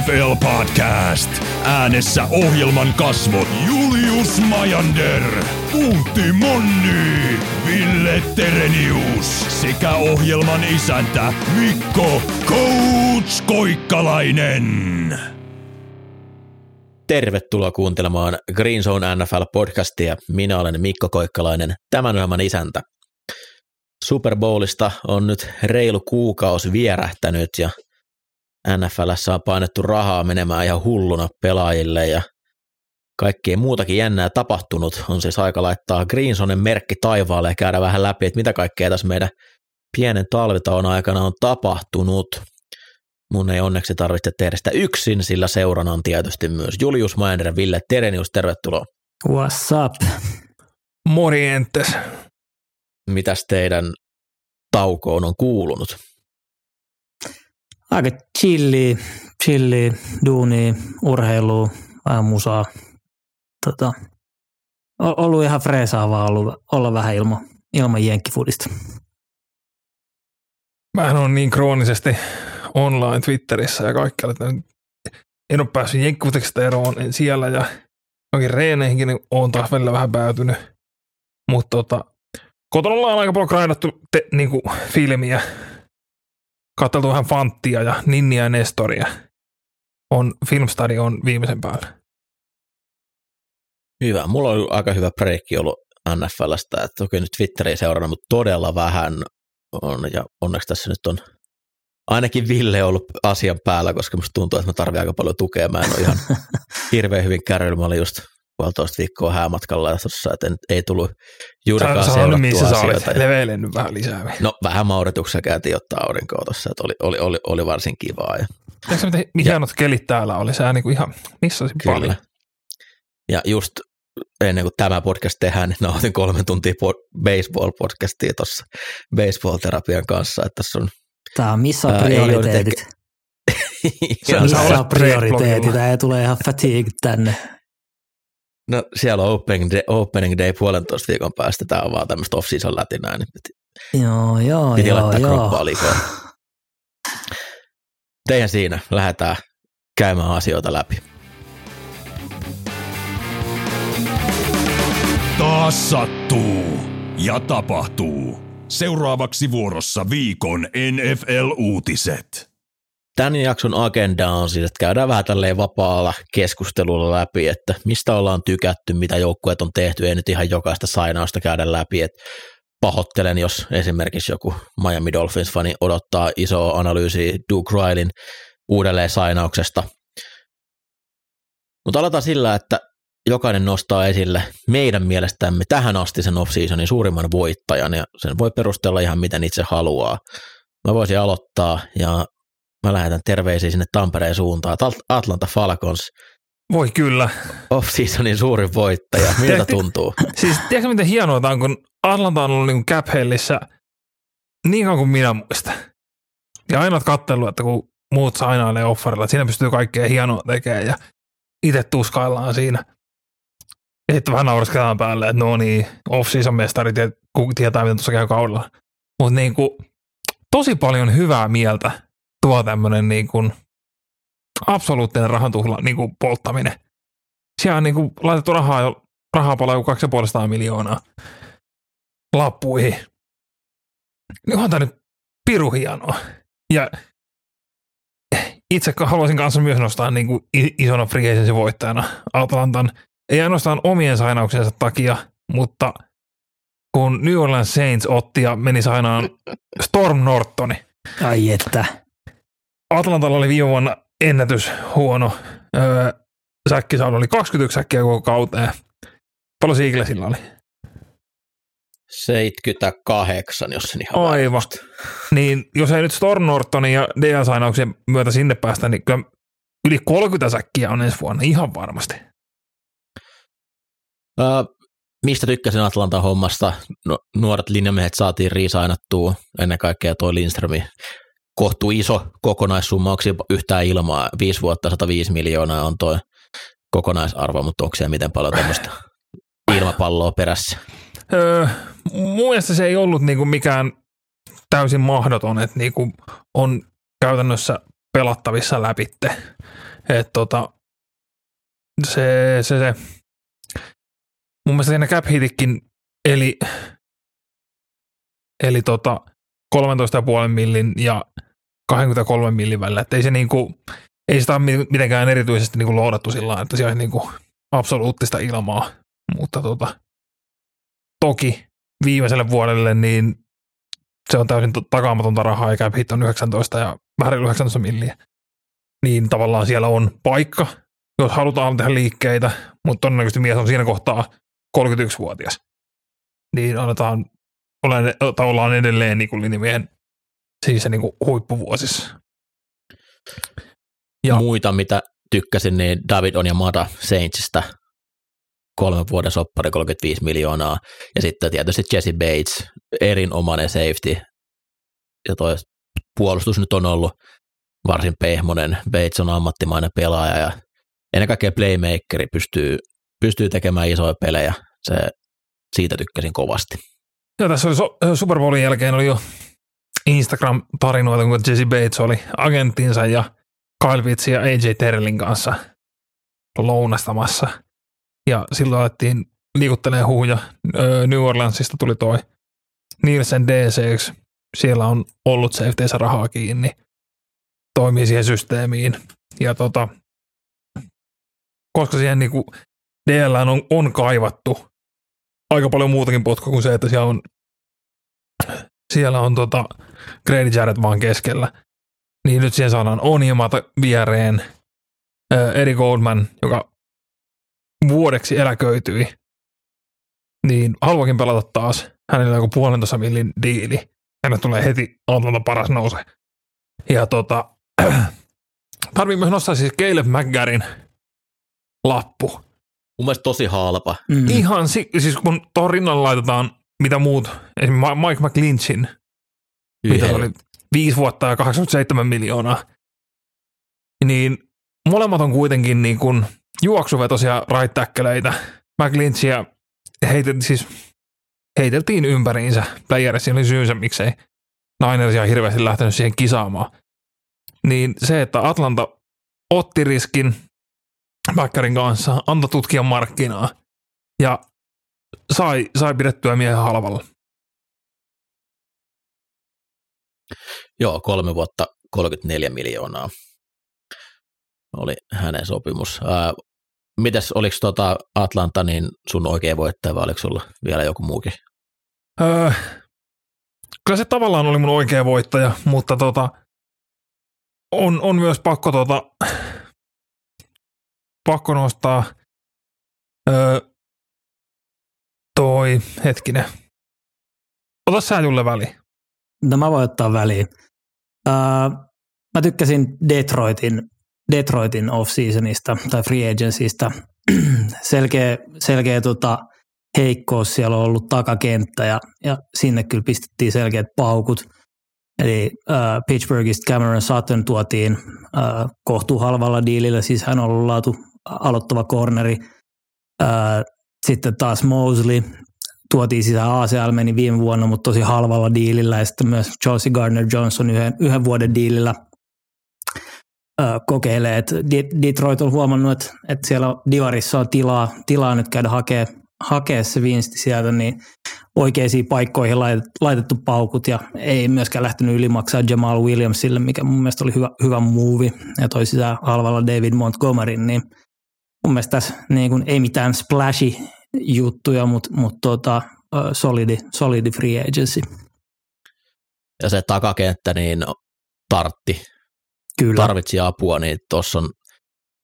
NFL Podcast. Äänessä ohjelman kasvot Julius Majander, Puutti Monni, Ville Terenius sekä ohjelman isäntä Mikko Coach Koikkalainen. Tervetuloa kuuntelemaan Green Zone NFL-podcastia. Minä olen Mikko Koikkalainen, tämän ohjelman isäntä. Super Bowlista on nyt reilu kuukausi vierähtänyt ja NFLssä on painettu rahaa menemään ihan hulluna pelaajille ja kaikkea muutakin jännää tapahtunut. On siis aika laittaa Greensonen merkki taivaalle ja käydä vähän läpi, että mitä kaikkea tässä meidän pienen talvitaon aikana on tapahtunut. Mun ei onneksi tarvitse tehdä sitä yksin, sillä seurana on tietysti myös Julius Maender ja Ville Terenius. Tervetuloa. What's up? Morientes. Mitäs teidän taukoon on kuulunut? Aika chilli, chilli, duuni, urheilu, musaa. Tota, ollut ihan freesaavaa ollut, olla vähän ilman, ilman jenkkifudista. Mä on niin kroonisesti online Twitterissä ja kaikkialla, että en ole päässyt jenkkifutiksesta eroon en siellä ja onkin reeneihinkin niin on taas välillä vähän päätynyt. Mutta tota, kotona ollaan aika paljon graidattu te, niinku, filmiä, katseltu vähän Fanttia ja Ninnia ja Nestoria. On, Filmstadi on viimeisen päällä. Hyvä. Mulla on aika hyvä breikki ollut NFLstä, että toki nyt Twitteriä seurannut, mutta todella vähän on, ja onneksi tässä nyt on ainakin Ville ollut asian päällä, koska musta tuntuu, että mä tarvitsen aika paljon tukea. Mä en ole ihan hirveän hyvin kärryillä. Mä olin just puolitoista viikkoa häämatkalla ja tossa, että en, ei tullut juurikaan seurattua missä asioita. sä olit leveilennyt vähän lisää. No vähän Maurituksessa käytiin ottaa aurinkoa tuossa, että oli, oli, oli, oli, varsin kivaa. Ja, Tiedätkö miten hienot kelit täällä oli? Sä niinku ihan, missä olisi kyllä. paljon? Ja just ennen kuin tämä podcast tehdään, niin nautin kolme tuntia po- baseball-podcastia tuossa baseball-terapian kanssa, että tässä on Tämä on missä on Ää, ei ole prioriteetit. Ja missä olet on prioriteetit. Tämä tulee ihan fatigue tänne. No siellä on opening day, opening day puolentoista viikon päästä. Tämä on vaan tämmöistä off-season lätinää, niin piti, Joo, joo, piti joo, laittaa joo. kroppaa likoon. Teidän siinä lähdetään käymään asioita läpi. Taas sattuu ja tapahtuu. Seuraavaksi vuorossa viikon NFL-uutiset. Tämän jakson agenda on siis, että käydään vähän tälleen vapaalla keskustelulla läpi, että mistä ollaan tykätty, mitä joukkueet on tehty, ei nyt ihan jokaista sainausta käydä läpi, että pahoittelen, jos esimerkiksi joku Miami Dolphins-fani odottaa isoa analyysiä Duke Rylin uudelleen sainauksesta. Mutta aloitetaan sillä, että jokainen nostaa esille meidän mielestämme tähän asti sen off-seasonin suurimman voittajan, ja sen voi perustella ihan miten itse haluaa. Mä voisin aloittaa, ja mä lähetän terveisiä sinne Tampereen suuntaan. At- Atlanta Falcons, Voi kyllä. off-seasonin suurin voittaja. Miltä tuntuu? Siis tiedätkö miten hienoa tämä on, kun Atlanta on ollut niin cap niin kauan kuin minä muistan. Ja aina oot että kun muut sainailee offerilla, että siinä pystyy kaikkea hienoa tekemään ja itse tuskaillaan siinä. Ja sitten vähän naureskellaan päälle, että no niin, off-season mestari tie- ku- tietää, miten tuossa käy kaudella. Mutta niin kuin, tosi paljon hyvää mieltä tuo tämmöinen niin kuin absoluuttinen rahantuhla niin kuin polttaminen. Siellä on niin kuin laitettu rahaa rahaa palaa joku 250 miljoonaa lappuihin. Niin onhan tämä nyt piru hienoa. Ja itse haluaisin kanssa myös nostaa niin kuin isona agency voittajana Atlantan. Ei ainoastaan omien sainauksensa takia, mutta kun New Orleans Saints otti ja meni sainaan Storm Nortoni. Ai että. Atlantalla oli viime vuonna ennätys huono. Öö, säkkisauna oli 21 säkkiä koko kauteen. Paljon Seaglesilla oli? 78, jos sen ihan Aivan. muista. Niin jos ei nyt Storm Nortonin ja DA-sainauksen myötä sinne päästä, niin kyllä yli 30 säkkiä on ensi vuonna ihan varmasti. Ö, mistä tykkäsin Atlantan hommasta? No, nuoret linjamiehet saatiin riisainattua, ennen kaikkea toi Lindströmi kohtuu iso kokonaissummauksia yhtään ilmaa. Viisi vuotta 105 miljoonaa on toi kokonaisarvo, mutta onko siellä miten paljon tämmöistä ilmapalloa perässä? Öö, mun mielestä se ei ollut niinku mikään täysin mahdoton, että niinku on käytännössä pelattavissa läpitte. että tota, se, se, se, mun mielestä siinä cap hitikin, eli, eli tota 13,5 millin ja 23 millin välillä, että ei se niinku, ei sitä mitenkään erityisesti niinku loodattu sillä että siellä olisi niinku absoluuttista ilmaa, mutta tota, toki viimeiselle vuodelle niin se on täysin takaamatonta rahaa cap hit on 19 ja vähän 19 milliä. Niin tavallaan siellä on paikka, jos halutaan tehdä liikkeitä, mutta todennäköisesti mies on siinä kohtaa 31-vuotias. Niin annetaan, olen, ollaan edelleen niin linimien siis se niin kuin huippuvuosissa. Ja. Muita, mitä tykkäsin, niin David on ja Mada Saintsista kolmen vuoden soppari 35 miljoonaa. Ja sitten tietysti Jesse Bates, erinomainen safety. Ja toi puolustus nyt on ollut varsin pehmonen. Bates on ammattimainen pelaaja ja ennen kaikkea playmakeri pystyy, pystyy tekemään isoja pelejä. Se, siitä tykkäsin kovasti. Joo, tässä oli so, Super Bowlin jälkeen oli jo Instagram-tarinoita, kun Jesse Bates oli agenttinsa ja Kyle Pitts ja AJ Terlin kanssa lounastamassa. Ja silloin alettiin liikuttelemaan huuja. New Orleansista tuli toi Nielsen DC, siellä on ollut safetyssä rahaa kiinni, toimii siihen systeemiin. Ja tota, koska siihen niinku DL on, on kaivattu aika paljon muutakin potkua kuin se, että siellä on, siellä on tota Grady Jarrett vaan keskellä. Niin nyt siihen saadaan Onimata viereen, Eri Goldman, joka vuodeksi eläköityi, niin haluakin pelata taas. Hänellä on joku puolentoista millin diili. Hänelle tulee heti Atlanta paras nouse. Ja tota, tarvii myös nostaa siis Caleb McGarrin lappu. Mun mielestä tosi halpa. Mm. Ihan, si- siis kun tuohon rinnalle laitetaan mitä muut, esimerkiksi Mike McLinchin, mitä oli viisi vuotta ja 87 miljoonaa, niin molemmat on kuitenkin niin kuin juoksuvetosia right tackleita. McLinchia heitet, siis heiteltiin ympäriinsä. Playerissa oli syynsä, miksei Ninersia hirveästi lähtenyt siihen kisaamaan. Niin se, että Atlanta otti riskin Backerin kanssa, antoi tutkia markkinaa ja sai, sai pidettyä miehen halvalla. Joo, kolme vuotta 34 miljoonaa oli hänen sopimus. Ää, mites, oliko tota Atlanta niin sun oikea voittaja vai oliko sulla vielä joku muukin? Öö, kyllä se tavallaan oli mun oikea voittaja, mutta tota, on, on myös pakko, tota, pakko nostaa öö, toi, hetkinen. Ota sä Julle väli. No mä voin ottaa väliin. Öö, mä tykkäsin Detroitin Detroitin off-seasonista tai free agencyista. selkeä selkeä tota, heikkous siellä on ollut takakenttä ja, ja sinne kyllä pistettiin selkeät paukut. Eli äh, Pittsburghista Cameron Sutton tuotiin äh, kohtuu halvalla diilillä, siis hän on ollut laatu aloittava corneri. Äh, sitten taas Mosley. Tuotiin sisään ACL, meni viime vuonna, mutta tosi halvalla diilillä. Ja sitten myös Chelsea Gardner Johnson yhden, yhden vuoden diilillä – kokeilee. Et Detroit on huomannut, että, että siellä Divarissa on tilaa, tilaa nyt käydä hakea, hakea se vinsti sieltä, niin oikeisiin paikkoihin laitettu paukut. Ja ei myöskään lähtenyt ylimaksaa Jamal Williamsille, mikä mun mielestä oli hyvä, hyvä muuvi ja toi sitä halvalla David Montgomeryn, niin mun mielestä tässä niin kuin, ei mitään splashy juttuja, mutta, mutta tota, solidi, solidi free agency. Ja se takakenttä niin tartti Kyllä. tarvitsi apua, niin tuossa on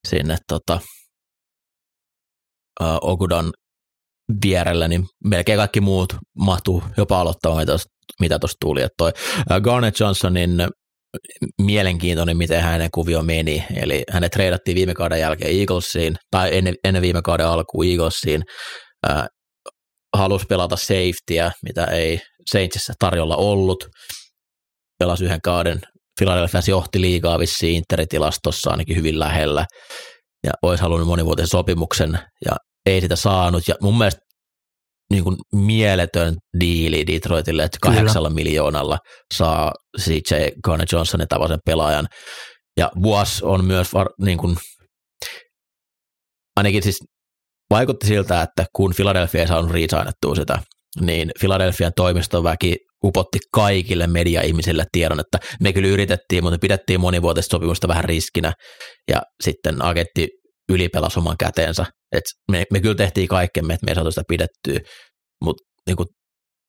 sinne tota, uh, Okudan vierellä, niin melkein kaikki muut mahtuu jopa aloittamaan, mitä tuossa tuli. Että toi Garnet Johnsonin mielenkiintoinen, miten hänen kuvio meni. Eli hänet treidattiin viime kauden jälkeen Eaglesiin, tai ennen, ennen viime kauden alkuun Eaglesiin. Uh, halusi pelata safetyä, mitä ei Saintsissä tarjolla ollut. Pelasi yhden kauden Philadelphia johti liigaa vissiin Interitilastossa ainakin hyvin lähellä ja olisi halunnut monivuotisen sopimuksen ja ei sitä saanut. Ja mun mielestä niin kuin mieletön diili Detroitille, että kahdeksalla Kyllä. miljoonalla saa CJ Garner Johnsonin tavaisen pelaajan. Ja vuosi on myös var, niin kuin, ainakin siis vaikutti siltä, että kun Philadelphia ei saanut riisainettua sitä, niin Philadelphian toimistoväki upotti kaikille media-ihmisille tiedon, että me kyllä yritettiin, mutta pidettiin monivuotista sopimusta vähän riskinä ja sitten agentti ylipelasi oman käteensä. Et me, me kyllä tehtiin kaikkemme, että me ei saatu sitä pidettyä, mutta niin kuin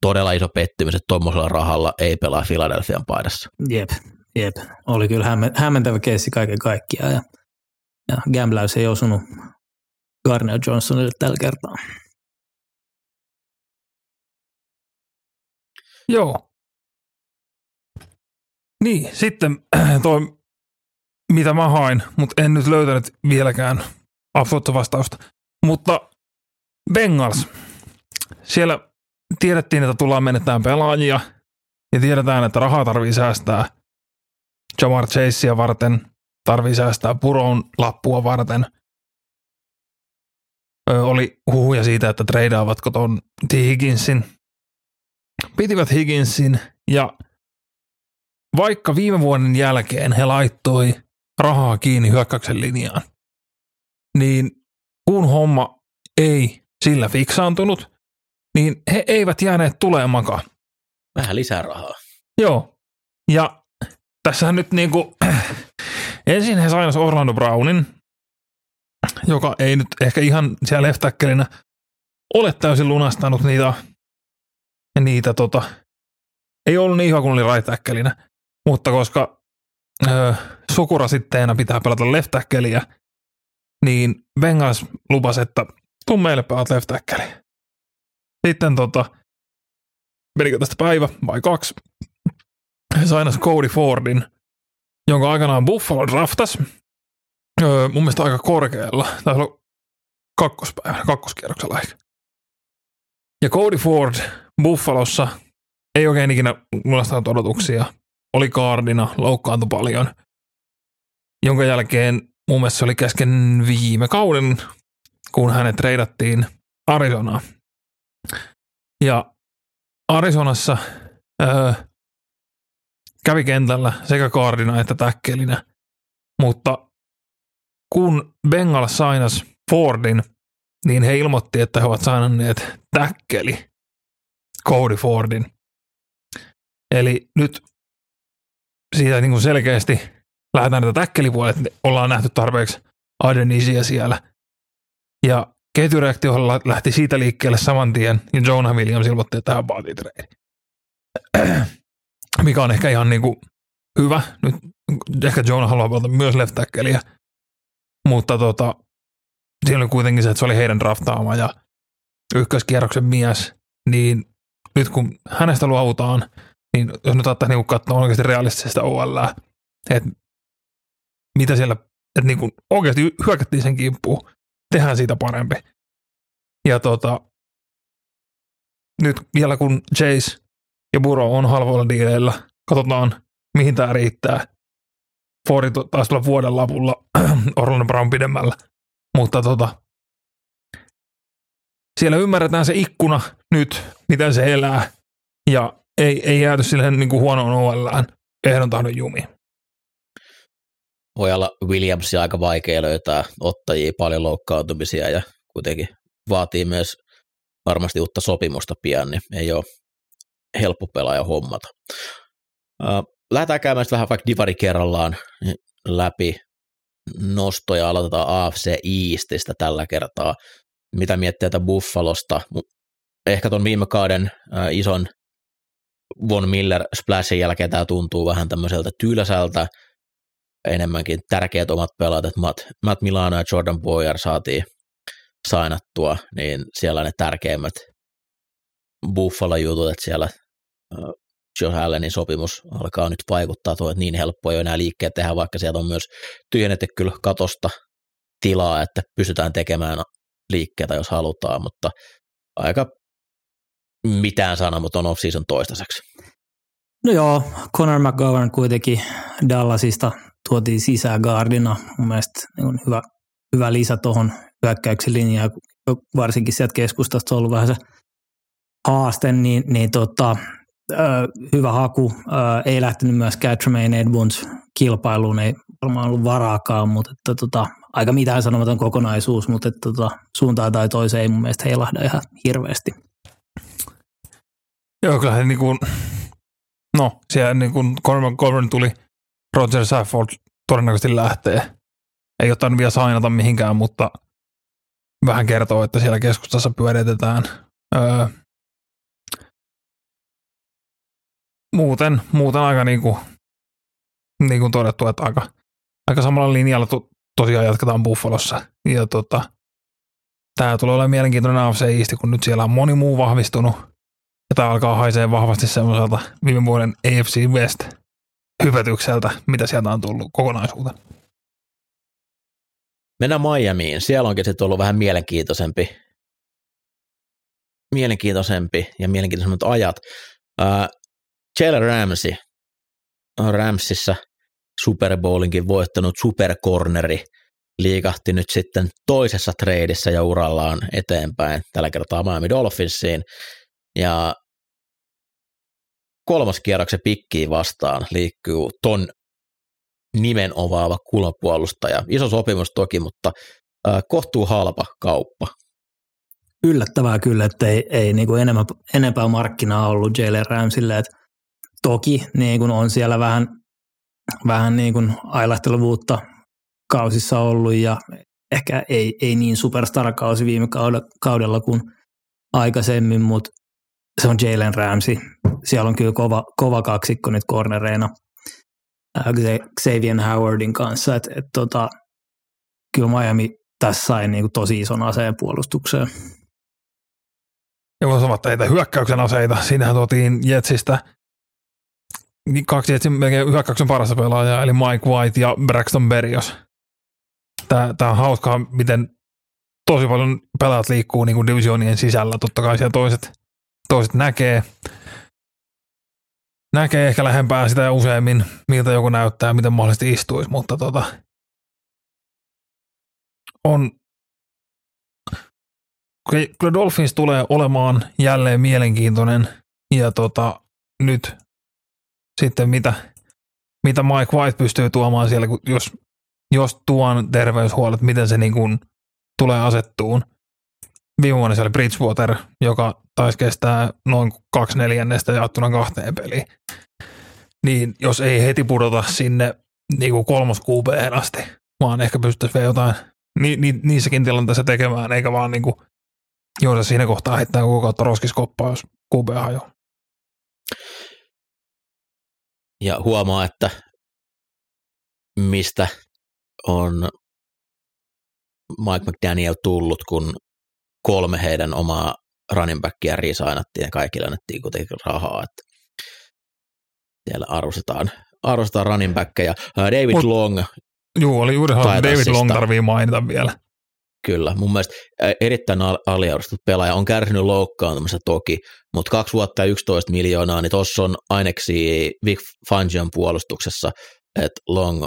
todella iso pettymys, että tuommoisella rahalla ei pelaa Philadelphian paidassa. Jep, jep. Oli kyllä hämmentävä keissi kaiken kaikkiaan ja, ja gambläys ei osunut Garner Johnsonille tällä kertaa. Joo. Niin, sitten toi, mitä mä hain, mutta en nyt löytänyt vieläkään absoluutta vastausta. Mutta Bengals, siellä tiedettiin, että tullaan menettämään pelaajia ja tiedetään, että rahaa tarvii säästää Jamar Chasea varten, tarvii säästää Puron lappua varten. Ö, oli huhuja siitä, että treidaavatko ton T. Higginsin. Pitivät Higginsin ja vaikka viime vuoden jälkeen he laittoi rahaa kiinni hyökkäyksen linjaan, niin kun homma ei sillä fiksaantunut, niin he eivät jääneet tulemakaan. Vähän lisää rahaa. Joo. Ja tässähän nyt niinku, ensin he saivat Orlando Brownin, joka ei nyt ehkä ihan siellä left ole täysin lunastanut niitä, niitä tota, ei ollut niin hyvä kuin oli right mutta koska ö, sukurasitteena pitää pelata left niin Bengals lupasi, että tuu meille pelaat left sitten tota, menikö tästä päivä vai kaksi, sainas Cody Fordin, jonka aikanaan Buffalo draftas. Öö, mun mielestä aika korkealla. Taisi olla kakkospäivä, kakkoskierroksella ehkä. Ja Cody Ford Buffalossa ei oikein ikinä lunastanut odotuksia. Oli kaardina, loukkaantui paljon. Jonka jälkeen mun mielestä se oli kesken viime kauden, kun hänet treidattiin Arizonaan. Ja Arizonassa öö, kävi kentällä sekä kaardina että täkkelinä, mutta kun Bengal sainas Fordin, niin he ilmoitti, että he ovat sainanneet täkkeli Cody Fordin. Eli nyt siitä niin kuin selkeästi lähdetään tätä täkkelipuolelle, että ollaan nähty tarpeeksi Adenisia siellä. Ja ketjureaktio lähti siitä liikkeelle saman tien, ja Jonah Williams ilmoitti, että hän vaatii trade. Mikä on ehkä ihan niin kuin hyvä. Nyt ehkä Jonah haluaa pelata myös left mutta tota, siinä oli kuitenkin se, että se oli heidän draftaama ja ykköskierroksen mies, niin nyt kun hänestä luovutaan, niin jos nyt ottaa niin katsoa oikeasti realistisesta OL, että mitä siellä, että niin kuin oikeasti hyökättiin sen kimppuun, tehdään siitä parempi. Ja tota, nyt vielä kun Chase ja Buro on halvoilla diileillä, katsotaan mihin tämä riittää. Fordi taas tulla vuoden lapulla Orlando Brown pidemmällä. Mutta tota, siellä ymmärretään se ikkuna nyt, miten se elää. Ja ei, ei jääty sille niin kuin huonoon OLään ehdon tahdon jumiin voi olla Williamsia aika vaikea löytää ottajia, paljon loukkaantumisia ja kuitenkin vaatii myös varmasti uutta sopimusta pian, niin ei ole helppo pelaaja hommata. Lähdetään käymään vähän vaikka divari kerrallaan läpi nostoja, aloitetaan AFC Eastistä tällä kertaa. Mitä miettii tätä Buffalosta? Ehkä tuon viime kauden ison Von Miller splashin jälkeen tämä tuntuu vähän tämmöiseltä tylsältä, enemmänkin tärkeät omat pelaajat, että Matt, Matt Milano ja Jordan Boyer saatiin sainattua, niin siellä ne tärkeimmät Buffalo-jutut, että siellä Joe Allenin sopimus alkaa nyt vaikuttaa tuo, että niin helppo ei ole enää liikkeet tehdä, vaikka sieltä on myös tyhjennetty kyllä katosta tilaa, että pystytään tekemään liikkeitä, jos halutaan, mutta aika mitään mutta on off-season toistaiseksi. No joo, Conor McGovern kuitenkin Dallasista tuotiin sisään Gardina. Mun mielestä niin hyvä, hyvä lisä tuohon hyökkäyksen linjaan, varsinkin sieltä keskustasta on ollut vähän se haaste, niin, niin tota, ö, hyvä haku. Ö, ei lähtenyt myöskään Tremaine Edmonds kilpailuun, ei varmaan ollut varaakaan, mutta että tota, aika mitään sanomaton kokonaisuus, mutta että tota, suuntaan tai toiseen ei mun mielestä heilahda ihan hirveästi. Joo, kyllä niin kuin, no siellä niin kuin Corbin, Corbin tuli, Roger Safford todennäköisesti lähtee. Ei ottanut vielä sainata mihinkään, mutta vähän kertoo, että siellä keskustassa pyöritetään. Öö, muuten, muuten aika niin kuin, niin kuin todettu, että aika, aika samalla linjalla to, tosiaan jatketaan Buffalossa. Ja tota, tämä tulee olemaan mielenkiintoinen AFC kun nyt siellä on moni muu vahvistunut. Ja tämä alkaa haisee vahvasti semmoiselta viime vuoden AFC West hypätykseltä, mitä sieltä on tullut kokonaisuuteen. Mennään Miamiin. Siellä onkin sitten ollut vähän mielenkiintoisempi, mielenkiintoisempi ja mielenkiintoisemmat ajat. Uh, Jalen Ramsey on Ramsissa Super Bowlinkin voittanut supercorneri liikahti nyt sitten toisessa treidissä ja urallaan eteenpäin, tällä kertaa Miami Dolphinsiin. Ja kolmas kierroksen pikkiin vastaan liikkuu ton nimen ovaava kulmapuolustaja. Iso sopimus toki, mutta äh, kohtuu halpa kauppa. Yllättävää kyllä, että ei, ei niin kuin enemmän, enempää markkinaa ollut Jalen Ramsille. Että toki niin kuin on siellä vähän, vähän niin kuin ailahteluvuutta kausissa ollut ja ehkä ei, ei niin superstar-kausi viime kaudella kuin aikaisemmin, mutta se on Jalen Ramsey. Siellä on kyllä kova, kova kaksikko nyt cornereina Xavier Howardin kanssa, että et tota, kyllä Miami tässä sai niinku tosi ison aseen puolustukseen. Voisi olla teitä hyökkäyksen aseita. Siinähän tuotiin Jetsistä kaksi Jetsin melkein hyökkäyksen parasta pelaajaa, eli Mike White ja Braxton Berrios. Tämä on hauskaa, miten tosi paljon pelaat liikkuu niin kuin divisionien sisällä. Totta kai siellä toiset, toiset näkee, näkee ehkä lähempää sitä ja useammin, miltä joku näyttää, miten mahdollisesti istuisi, mutta tota, on, kyllä Dolphins tulee olemaan jälleen mielenkiintoinen ja tota, nyt sitten mitä, mitä Mike White pystyy tuomaan siellä, jos, jos tuon terveyshuolet, miten se niin kuin tulee asettuun. Viime vuonna se oli Bridgewater, joka taisi kestää noin kaksi neljännestä jaettuna kahteen peliin. Niin jos ei heti pudota sinne niin kuin kolmos QB:n asti, vaan ehkä pystyisi vielä jotain ni, ni, niissäkin tilanteissa tekemään, eikä vaan niin kuin, siinä kohtaa heittää koko kautta roskiskoppaa, jos QB hajoaa. Ja huomaa, että mistä on Mike McDaniel tullut, kun kolme heidän omaa running backia risainattiin ja kaikille annettiin kuitenkin rahaa. Että siellä arvostetaan, arvostetaan running backia. David Mut, Long. Joo, oli juuri David Long tarvii mainita vielä. Kyllä, mun mielestä erittäin aliarvostettu pelaaja, on kärsinyt loukkaantumista toki, mutta kaksi vuotta ja 11 miljoonaa, niin tuossa on aineksi Vic Fangion puolustuksessa, että Long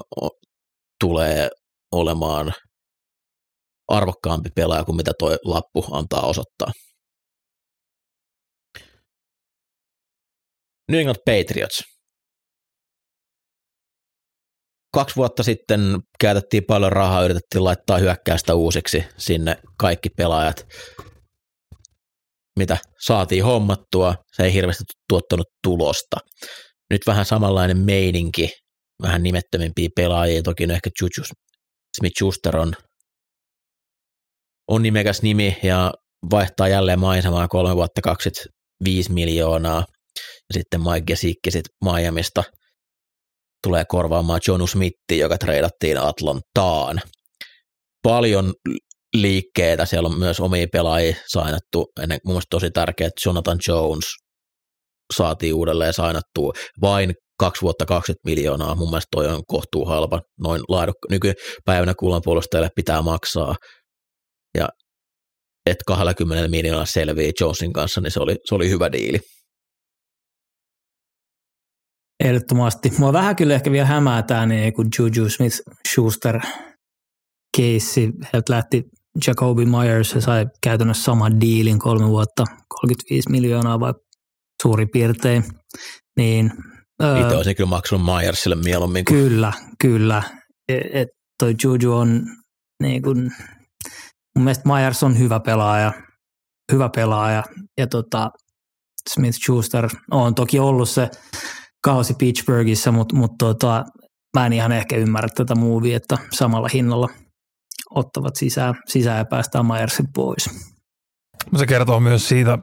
tulee olemaan arvokkaampi pelaaja kuin mitä tuo lappu antaa osoittaa. New England Patriots. Kaksi vuotta sitten käytettiin paljon rahaa, yritettiin laittaa hyökkäystä uusiksi sinne kaikki pelaajat, mitä saatiin hommattua. Se ei hirveästi tuottanut tulosta. Nyt vähän samanlainen meininki, vähän nimettömimpiä pelaajia, toki no ehkä Juju Smith-Schuster on, on nimekäs nimi ja vaihtaa jälleen maisemaa kolme vuotta 25 miljoonaa. Ja sitten Mike Gesicki sit Miamista tulee korvaamaan Jonu Smithi, joka treidattiin Atlantaan. Paljon liikkeitä, siellä on myös omia pelaajia sainattu, ennen mielestä tosi tärkeää, että Jonathan Jones saatiin uudelleen sainattua. Vain kaksi vuotta 20 miljoonaa, mun mielestä toi on kohtuu halpa, noin laadukka, nykypäivänä kullanpuolustajille pitää maksaa, ja että 20 miljoonaa selvii Jonesin kanssa, niin se oli, se oli hyvä diili. Ehdottomasti. Mua vähän kyllä ehkä vielä hämää tämä niin kuin Juju Smith-Schuster keissi. Heiltä lähti Jacoby Myers ja sai käytännössä saman diilin kolme vuotta, 35 miljoonaa vai suurin piirtein. Niin, Itse olisin kyllä maksanut Myersille mieluummin. Kuin... Kyllä, kyllä. että toi Juju on niin kuin, mun mielestä Myers on hyvä pelaaja, hyvä pelaaja ja tota, Smith Schuster on toki ollut se kausi Pittsburghissa, mutta mut tota, mä en ihan ehkä ymmärrä tätä movie, että samalla hinnalla ottavat sisään, sisään ja päästään Myersin pois. Se kertoo myös siitä,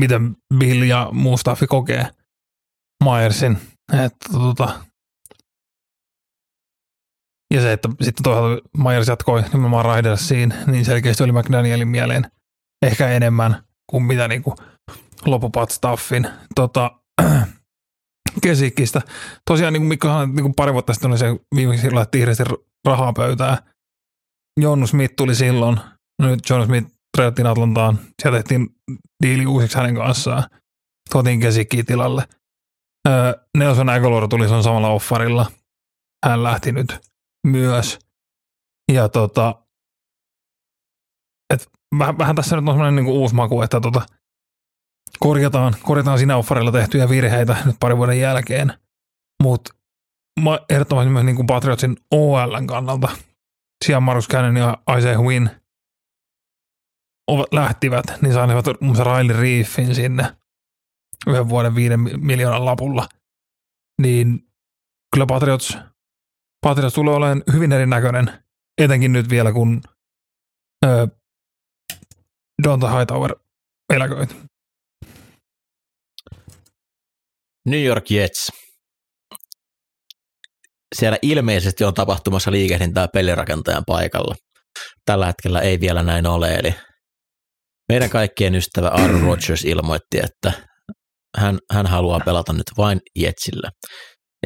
miten Bill ja Mustafi kokee Myersin. Että, tota, ja se, että sitten toisaalta Myers jatkoi nimenomaan Raidersiin, niin selkeästi oli McDanielin mieleen ehkä enemmän kuin mitä niin kuin lopupat staffin tota, kesikistä. Tosiaan niin kuin Mikko sanoi, niin kuin pari vuotta sitten oli se viimeksi laitti hirveästi rahaa pöytää. Jon Smith tuli silloin. No nyt John Smith treidattiin Atlantaan. Sieltä tehtiin diili uusiksi hänen kanssaan. Tuotiin kesikkiä tilalle. Öö, Nelson Aguilar tuli sen samalla offarilla. Hän lähti nyt myös. Ja tota, et vähän, vähän tässä nyt on sellainen niin uusi maku, että tota, korjataan, korjataan siinä offarilla tehtyjä virheitä nyt parin vuoden jälkeen, mutta ehdottomasti myös niin kuin Patriotsin OLn kannalta Sian Marus Cannon ja Isaiah Win lähtivät, niin saivat muun muassa Riley Reefin sinne yhden vuoden viiden miljoonan lapulla. Niin kyllä Patriots, Patriots tulee olemaan hyvin erinäköinen, etenkin nyt vielä kun ö, Donta Hightower eläköit. New York Jets. Siellä ilmeisesti on tapahtumassa liikehdintää pelirakentajan paikalla. Tällä hetkellä ei vielä näin ole, eli meidän kaikkien ystävä Aaron Rodgers ilmoitti, että hän, hän haluaa pelata nyt vain Jetsillä.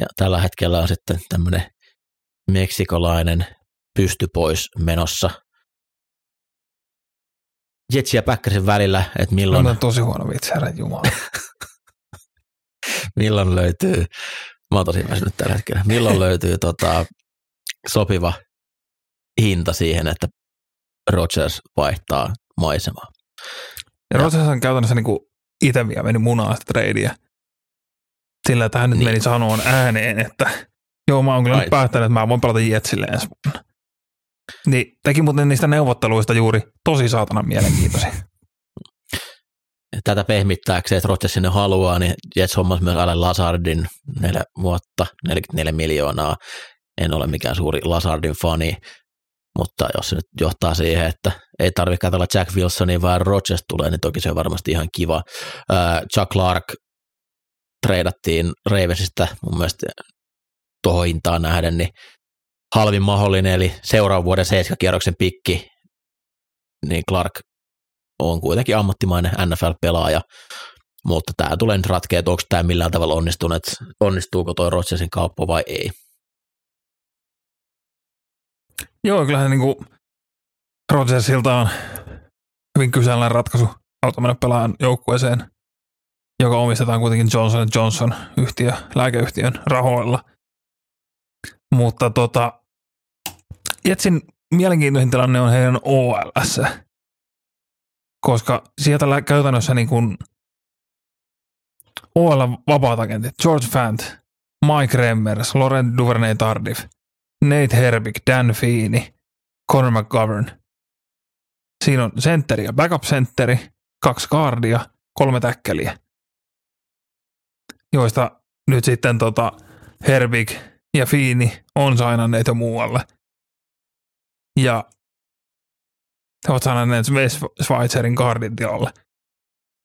Ja tällä hetkellä on sitten tämmöinen meksikolainen pysty pois menossa Jetsi ja Päkkäsen välillä, että milloin... On tosi huono vitsi, herra Jumala. milloin löytyy, mä oon tosi väsynyt tällä hetkellä, milloin löytyy tota, sopiva hinta siihen, että Rogers vaihtaa maisemaa. Ja, ja Rogers on käytännössä niin itse vielä meni munaa sitä treidiä. Sillä, että hän nyt niin. meni sanoon ääneen, että joo, mä oon kyllä nyt päättänyt, että mä voin pelata Jetsille ensi vuonna. Niin teki muuten niistä neuvotteluista juuri tosi saatana mielenkiintoisia. Tätä pehmittääkseen, että Rodgers sinne haluaa, niin Jets hommas myös Allen Lazardin neljä vuotta, 44 miljoonaa. En ole mikään suuri Lazardin fani, mutta jos se nyt johtaa siihen, että ei tarvitse katsella Jack Wilsonia, vaan Rodgers tulee, niin toki se on varmasti ihan kiva. Chuck Clark treidattiin Ravensista mun mielestä tuohon hintaan nähden, niin halvin mahdollinen, eli seuraavan vuoden 7 kierroksen pikki, niin Clark on kuitenkin ammattimainen NFL-pelaaja, mutta tämä tulee nyt ratkea, että onko tämä millään tavalla onnistunut, onnistuuko tuo Rodgersin kauppa vai ei. Joo, kyllähän niin kuin Rodgersilta on hyvin kyseenalainen ratkaisu auto mennä pelaajan joukkueeseen, joka omistetaan kuitenkin Johnson Johnson yhtiö, lääkeyhtiön rahoilla. Mutta tota, Jetsin mielenkiintoisin tilanne on heidän OLS, koska sieltä käytännössä niin kuin OL vapaat agentit, George Fant, Mike Remmers, Laurent Duvernay Tardif, Nate Herbig, Dan Feeney, Conor McGovern. Siinä on sentteri ja backup-sentteri, kaksi kaardia, kolme täkkeliä, joista nyt sitten tota Herbig ja Fiini on sainanneet jo muualle ja he ovat saaneet Schweizerin kardin tilalle.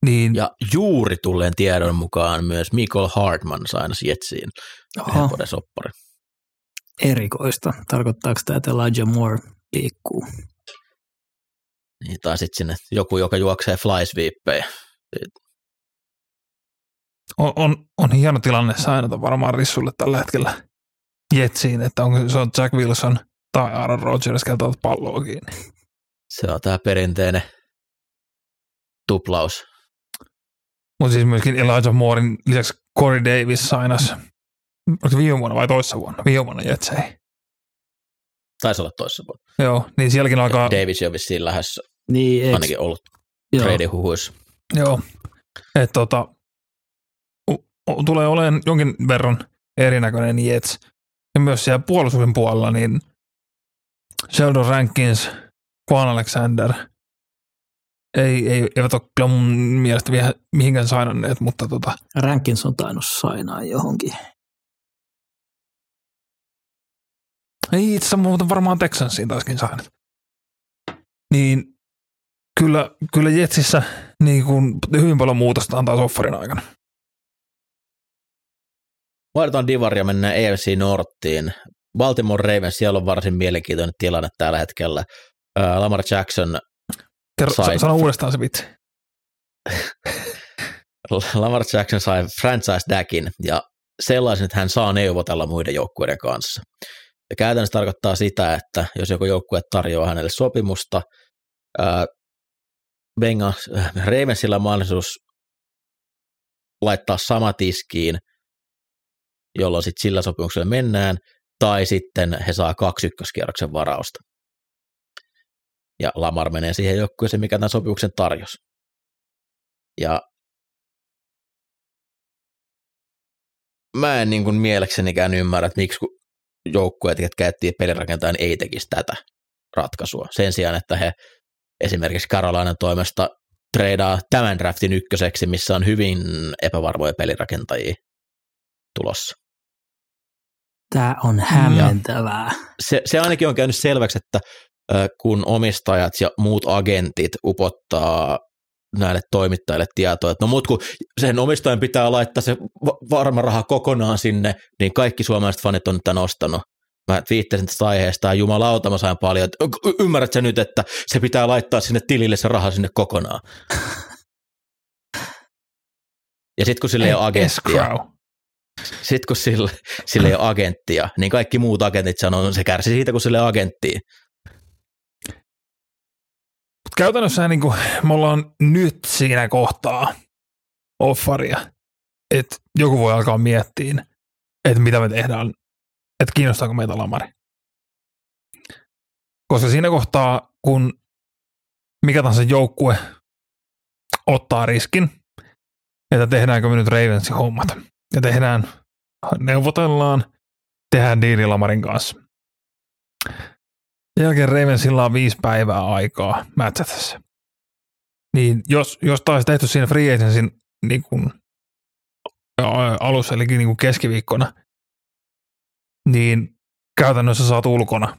Niin, ja juuri tulleen tiedon mukaan myös Michael Hartman saina Jetsiin yhden soppari. Erikoista. Tarkoittaako tämä, että Elijah Moore liikkuu? Niin, tai sitten sinne joku, joka juoksee flysweepejä. On, on, on hieno tilanne sainata varmaan Rissulle tällä hetkellä Jetsiin, että onko se on Jack Wilson – tai Aaron Rodgers keltä palloa kiinni. Se on tämä perinteinen tuplaus. Mutta siis myöskin Elijah Moorein lisäksi Corey Davis sainas, oliko viime vuonna vai toissa vuonna? Viime vuonna Jetsei. Taisi olla toissa vuonna. Joo, niin sielläkin alkaa... Davis jo vissiin lähes niin, ainakin ollut trade huhuissa. Joo, että tota, tulee olemaan jonkin verran erinäköinen Jets ja myös siellä puolustuksen puolella, niin Sheldon Rankins, Quan Alexander ei, ei, eivät ole kyllä mun mielestä vielä mihinkään sainanneet, mutta tota, Rankins on tainnut sainaa johonkin. ei itse asiassa muuten varmaan Texansiin taaskin saanut. Niin kyllä, kyllä Jetsissä niin kuin hyvin paljon muutosta antaa soffarin aikana. Vaihdetaan divaria, mennään EFC Norttiin. Baltimore Ravens, siellä on varsin mielenkiintoinen tilanne tällä hetkellä. Ää, Lamar Jackson, Kerro, Sai. sano uudestaan se vitsi. Lamar Jackson sai franchise dagin ja sellaisen, että hän saa neuvotella muiden joukkueiden kanssa. Ja käytännössä tarkoittaa sitä, että jos joku joukkue tarjoaa hänelle sopimusta, ää, Bengals, äh, Ravensilla on mahdollisuus laittaa sama tiskiin, jolloin sitten sillä sopimuksella mennään, tai sitten he saa kaksi ykköskierroksen varausta. Ja Lamar menee siihen joukkueeseen, mikä tämän sopimuksen tarjosi. Ja mä en niin kuin mieleksenikään ymmärrä, että miksi joukkueet, jotka etsii pelirakentajan, ei tekisi tätä ratkaisua. Sen sijaan, että he esimerkiksi Karolainen toimesta treidaa tämän draftin ykköseksi, missä on hyvin epävarmoja pelirakentajia tulossa. Tämä on hämmentävää. Se, se ainakin on käynyt selväksi, että kun omistajat ja muut agentit upottaa näille toimittajille tietoa, että no mut kun sen omistajan pitää laittaa se va- varma raha kokonaan sinne, niin kaikki suomalaiset fanit on tämän ostanut. Mä viittasin tästä aiheesta ja jumalauta mä sain paljon, että y- ymmärrät sä nyt, että se pitää laittaa sinne tilille se raha sinne kokonaan. Ja sitten kun sillä ei ole agenttia, Escrow. Sitten kun sillä, sillä ei ole agenttia, niin kaikki muut agentit sanoo, että se kärsii siitä, kun ole agenttia. Mut käytännössä niin kuin, me ollaan nyt siinä kohtaa offaria, että joku voi alkaa miettiä, että mitä me tehdään, että kiinnostaako meitä lamari. Koska siinä kohtaa, kun mikä tahansa joukkue ottaa riskin, että tehdäänkö me nyt Ravensin hommat, ja tehdään, neuvotellaan, tehdään diili Lamarin kanssa. Sen jälkeen Ravensilla on viisi päivää aikaa mätsätässä. Niin jos, jos taas tehty siinä free agencyn niin kuin, alussa, eli niin kuin keskiviikkona, niin käytännössä saat ulkona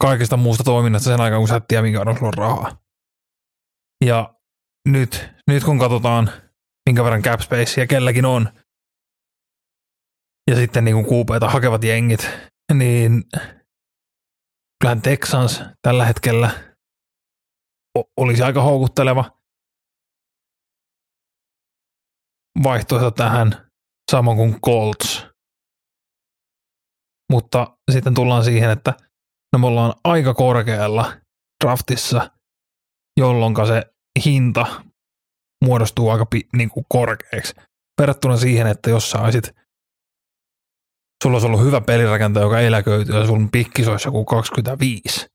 kaikesta muusta toiminnasta sen aikaan, kun sä et tiedä, minkä verran sulla on rahaa. Ja nyt, nyt kun katsotaan, minkä verran cap spacea kelläkin on, ja sitten niin kuin kuupeita hakevat jengit, niin kyllähän Texans tällä hetkellä olisi aika houkutteleva vaihtoehto tähän, samoin kuin Colts. Mutta sitten tullaan siihen, että no me ollaan aika korkealla draftissa, jolloin se hinta muodostuu aika niin kuin korkeaksi. Verrattuna siihen, että jos sä olisit sulla olisi ollut hyvä pelirakentaja, joka eläköityy ja sun pikkis olisi joku 25,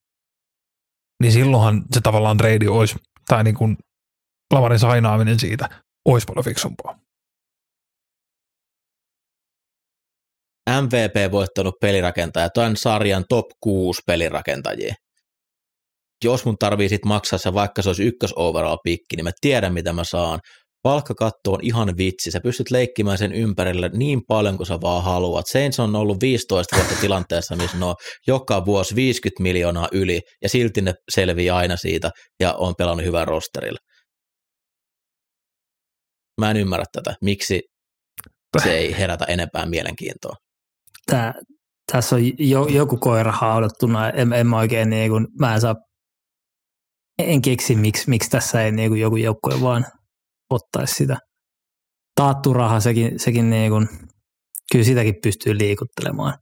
niin silloinhan se tavallaan trade olisi, tai niin kuin Lamarin sainaaminen siitä olisi paljon fiksumpaa. MVP voittanut pelirakentaja, tämän sarjan top 6 pelirakentajia. Jos mun tarvii sit maksaa se, vaikka se olisi ykkös overall pikki, niin mä tiedän mitä mä saan. Palkkakatto on ihan vitsi, sä pystyt leikkimään sen ympärille niin paljon kuin sä vaan haluat. Saints on ollut 15 vuotta tilanteessa, missä ne on joka vuosi 50 miljoonaa yli, ja silti ne selviää aina siitä, ja on pelannut hyvän rosterilla. Mä en ymmärrä tätä, miksi se ei herätä enempää mielenkiintoa. Tää, tässä on jo, joku koira haudattuna. En, en mä oikein niin kuin, mä en saa, en keksi, miksi, miksi tässä ei niin joku joukkue vaan ottaisi sitä. Taattu raha, sekin, sekin niin kuin, kyllä sitäkin pystyy liikuttelemaan.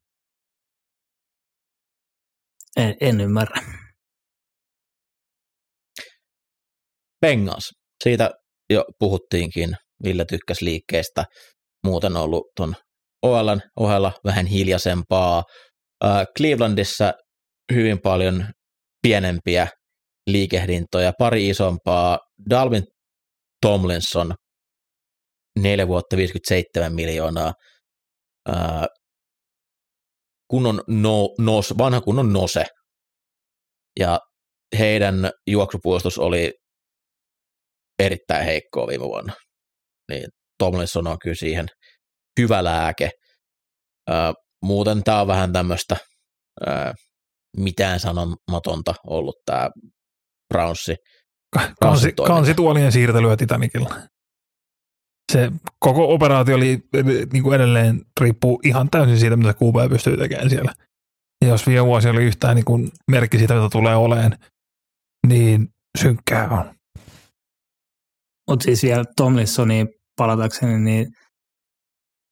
En, en ymmärrä. Bengals, siitä jo puhuttiinkin, Ville tykkäs liikkeestä. Muuten on ollut tuon OLn ohella vähän hiljaisempaa. Äh, Clevelandissa hyvin paljon pienempiä liikehdintoja, pari isompaa. Dalvin Tomlinson, neljä vuotta 57 miljoonaa. Äh, kunnon no, nos, vanha kunnon nose. Ja heidän juoksupuolustus oli erittäin heikkoa viime vuonna. Niin Tomlinson on kyllä siihen hyvä lääke. Ö, muuten tämä on vähän tämmöistä mitään sanomatonta ollut tämä Brownsi. Kansi, kansituolien siirtelyä Titanicilla. Se koko operaatio oli niin kuin edelleen riippuu ihan täysin siitä, mitä QB pystyy tekemään siellä. Ja jos viime vuosi oli yhtään niin kuin merkki siitä, mitä tulee oleen, niin synkkää on. Mutta siis vielä Tomlinsoniin palatakseni, niin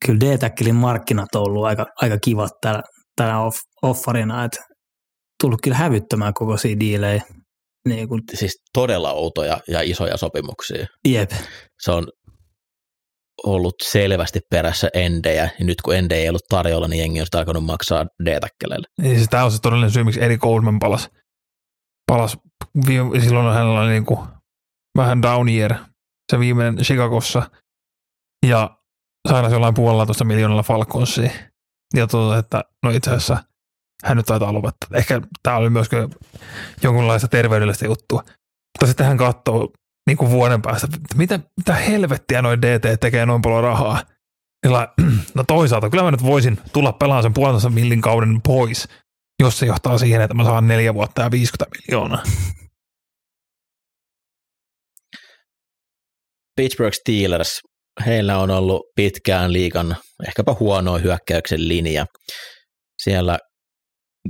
kyllä D-Tackelin markkinat on ollut aika, aika kivat täällä off, offarina, että tullut kyllä hävyttämään kokoisia diilejä. Niin kun... Siis todella outoja ja isoja sopimuksia. Jep. Se on ollut selvästi perässä endejä, ja nyt kun endejä ei ollut tarjolla, niin jengi on sitä alkanut maksaa D-täkkeleille. Niin siis tämä on se todellinen syy, miksi Eri Goldman palas, palas silloin hänellä oli niin kuin vähän down year, se viimeinen Chicagossa, ja sairasi jollain puolella miljoonalla Falconsiin. Ja tuota, että no itse asiassa hän nyt taitaa lopettaa. Ehkä tämä oli myös jonkunlaista terveydellistä juttua. Mutta sitten hän katsoo niin kuin vuoden päästä, että mitä, mitä helvettiä noin DT tekee noin paljon rahaa. No toisaalta, kyllä mä nyt voisin tulla pelaamaan sen puolentoista millin kauden pois, jos se johtaa siihen, että mä saan neljä vuotta ja 50 miljoonaa. Pittsburgh Steelers, heillä on ollut pitkään liikan ehkäpä huonoa hyökkäyksen linja. Siellä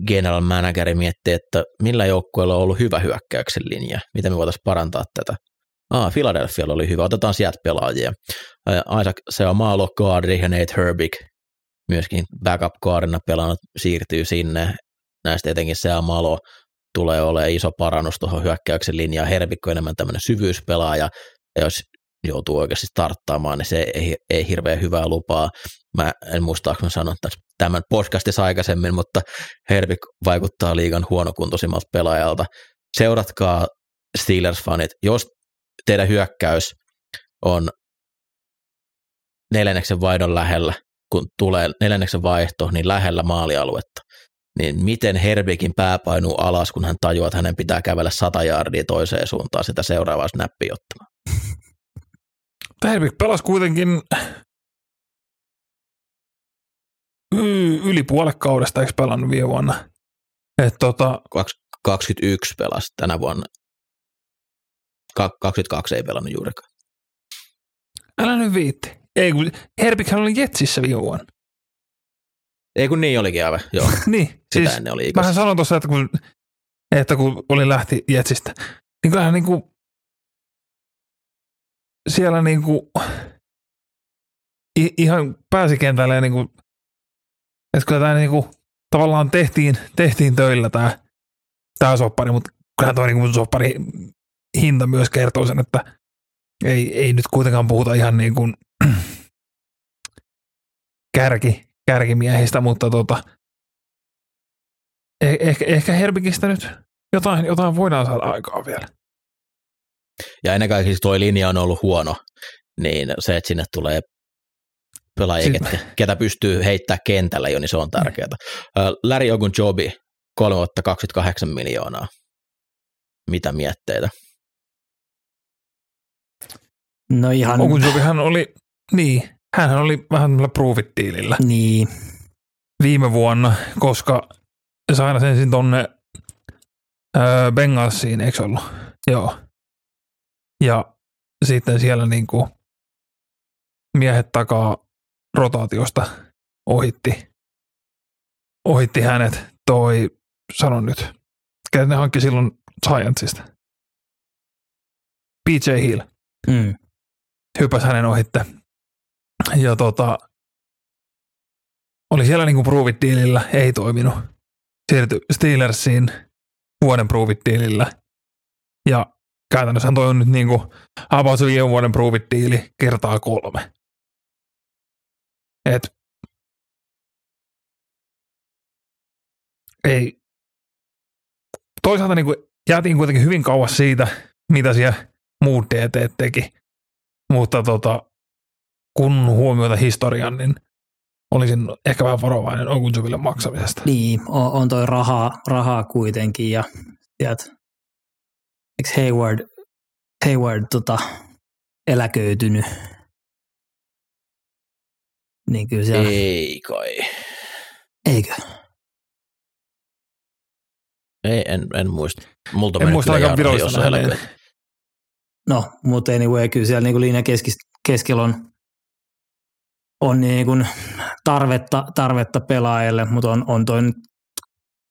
general manageri miettii, että millä joukkueella on ollut hyvä hyökkäyksen linja, miten me voitaisiin parantaa tätä. Ah, Philadelphia oli hyvä, otetaan sieltä pelaajia. Isaac Seomaalo, Gaardri ja Nate Herbig, myöskin backup guardina pelannut, siirtyy sinne. Näistä etenkin Seomaalo tulee olemaan iso parannus tuohon hyökkäyksen linjaan. Herbig on enemmän tämmöinen syvyyspelaaja, ja jos joutuu oikeasti starttaamaan, niin se ei, ei hirveän hyvää lupaa. Mä en muista, mä sanon tämän podcastissa aikaisemmin, mutta Herbik vaikuttaa liigan huonokuntoisimmalta pelaajalta. Seuratkaa Steelers-fanit, jos teidän hyökkäys on neljänneksen vaihdon lähellä, kun tulee neljänneksen vaihto, niin lähellä maalialuetta, niin miten Herbikin pää painuu alas, kun hän tajuaa, että hänen pitää kävellä sata jardia toiseen suuntaan sitä seuraavaa snappia ottamaan. Herbik pelasi kuitenkin yli puolet kaudesta, eikö pelannut viime vuonna? Et tota, 21 pelasi tänä vuonna. 22 ei pelannut juurikaan. Älä nyt viitti. Ei kun Herbikhän oli Jetsissä viime vuonna. Ei kun niin olikin aivan, joo. niin, Sitä siis ennen oli mähän sanoin tuossa, että kun, että kun oli lähti Jetsistä, niin kyllähän niin kuin, siellä niin kuin, ihan pääsi kentälle ja niin kuin, että kyllä tämä niin kuin, tavallaan tehtiin, tehtiin töillä tämä, tämä soppari, mutta kyllä tuo niin soppari hinta myös kertoo sen, että ei, ei nyt kuitenkaan puhuta ihan niin kuin kärki, kärkimiehistä, mutta tota, eh, ehkä, ehkä Herbikistä nyt jotain, jotain voidaan saada aikaa vielä. Ja ennen kaikkea siis tuo linja on ollut huono, niin se, että sinne tulee pelaajia, ketä, ketä pystyy heittämään kentällä jo, niin se on tärkeää. Larry Ogun Jobi, 3 vuotta 28 miljoonaa. Mitä mietteitä? No ihan... Ogun Jobihan oli, niin, hän oli vähän tämmöllä proofit-tiilillä. Niin. Viime vuonna, koska sain ensin tonne öö, Bengalsiin, eikö ollut? Joo. Ja sitten siellä niinku miehet takaa rotaatiosta ohitti, ohitti hänet toi, sanon nyt, ketä ne hankki silloin Giantsista. PJ Hill. Mm. Hypäsi hänen ohitte. Ja tota, oli siellä niinku proovit ei toiminut. Siirtyi Steelersiin vuoden proovit Ja käytännössä toi on nyt niinku about vuoden proovit kertaa kolme. Et ei. Toisaalta niin kuin jäätiin kuitenkin hyvin kauas siitä, mitä siellä muut DT teki. Mutta tota, kun huomioita historian, niin olisin ehkä vähän varovainen Ogunjoville maksamisesta. Niin, on, on toi rahaa, rahaa kuitenkin ja sieltä, eikö Hayward, Hayward tota, eläköitynyt? Niin kyllä siellä, Ei kai. eikö? Ei, en, en muista. Multa En muista aika eläköity. No, mutta anyway, kyllä siellä niin linja keskis, keskellä on, on niin kuin tarvetta, tarvetta pelaajalle, mutta on, on toi nyt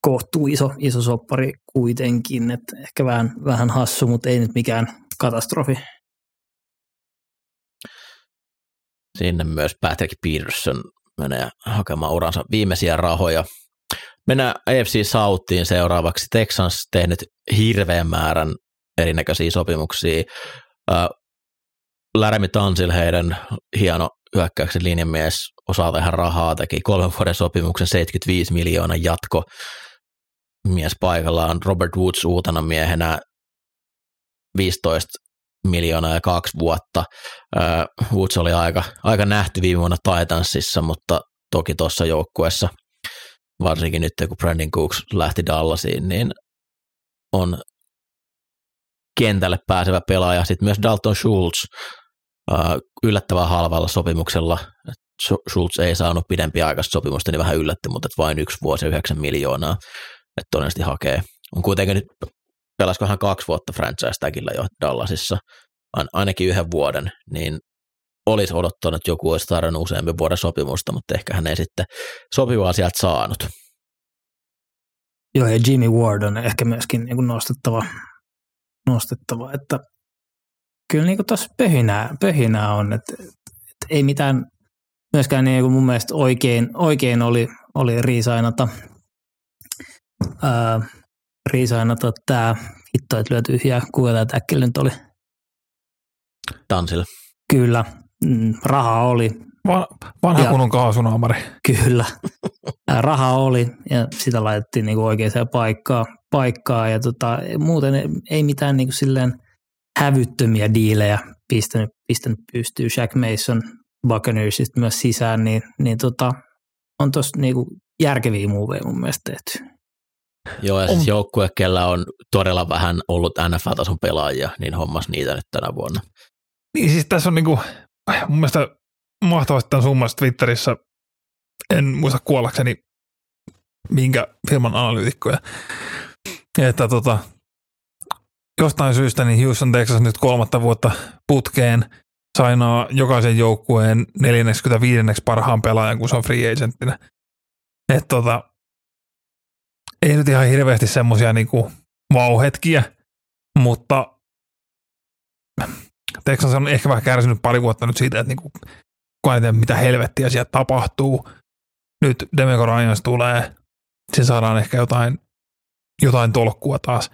kohtuu iso, iso soppari kuitenkin, että ehkä vähän, vähän hassu, mutta ei nyt mikään katastrofi. Sinne myös Patrick Peterson menee hakemaan uransa viimeisiä rahoja. Mennään AFC Southiin seuraavaksi. Texans tehnyt hirveän määrän erinäköisiä sopimuksia. Laramie Tansil, heidän hieno hyökkäyksen linjamies, osaa tehdä rahaa, teki kolmen vuoden sopimuksen 75 miljoonaa jatko mies paikallaan. Robert Woods uutena miehenä 15 miljoonaa ja kaksi vuotta. Woods oli aika, aika nähty viime vuonna Titansissa, mutta toki tuossa joukkueessa, varsinkin nyt kun Brandon Cooks lähti Dallasiin, niin on kentälle pääsevä pelaaja. Sitten myös Dalton Schultz yllättävän halvalla sopimuksella. Schultz ei saanut pidempiaikaista sopimusta, niin vähän yllätti, mutta vain yksi vuosi ja 9 miljoonaa, että todennäköisesti hakee. On kuitenkin nyt, pelasiko hän kaksi vuotta franchise tagillä jo Dallasissa, ainakin yhden vuoden, niin olisi odottanut, että joku olisi tarjonnut useampi vuoden sopimusta, mutta ehkä hän ei sitten sopivaa sieltä saanut. Joo, ja Jimmy Ward on ehkä myöskin niin nostettava, nostettava, että kyllä niin tuossa pöhinää, pöhinää on, että, että ei mitään myöskään niin kuin mun mielestä oikein, oikein oli, oli riisainata, ää, riisainata tämä hitto, että lyö tyhjää, kuinka tämä täkkeli nyt oli. Tansilla. Kyllä, mm, rahaa oli, Va- vanha Ja- kunnon kaasunaamari. Kyllä. Raha oli ja sitä laitettiin niinku oikeaan paikkaan, paikkaan ja tota, muuten ei- mitään niinku silleen hävyttömiä diilejä pistänyt, pistänyt pystyyn. Shaq Mason Buccaneersista myös sisään, niin, niin tota, on tuossa niinku järkeviä muoveja mun mielestä tehty. Joo, ja On. siis joukkue, kellä on todella vähän ollut NFL-tason pelaajia, niin hommas niitä nyt tänä vuonna. Niin siis tässä on niinku, mun mielestä mahtavasti tämän summassa Twitterissä, en muista kuollakseni minkä firman analyytikkoja, että tota, jostain syystä niin Houston Texas nyt kolmatta vuotta putkeen sainaa jokaisen joukkueen 45. parhaan pelaajan, kun se on free agenttina. Että tota, ei nyt ihan hirveästi semmoisia niinku vauhetkiä, mutta Texas on ehkä vähän kärsinyt pari vuotta nyt siitä, että niinku, ei tiedä, mitä helvettiä sieltä tapahtuu. Nyt Demeco Ryans tulee, siinä saadaan ehkä jotain, jotain tolkkua taas.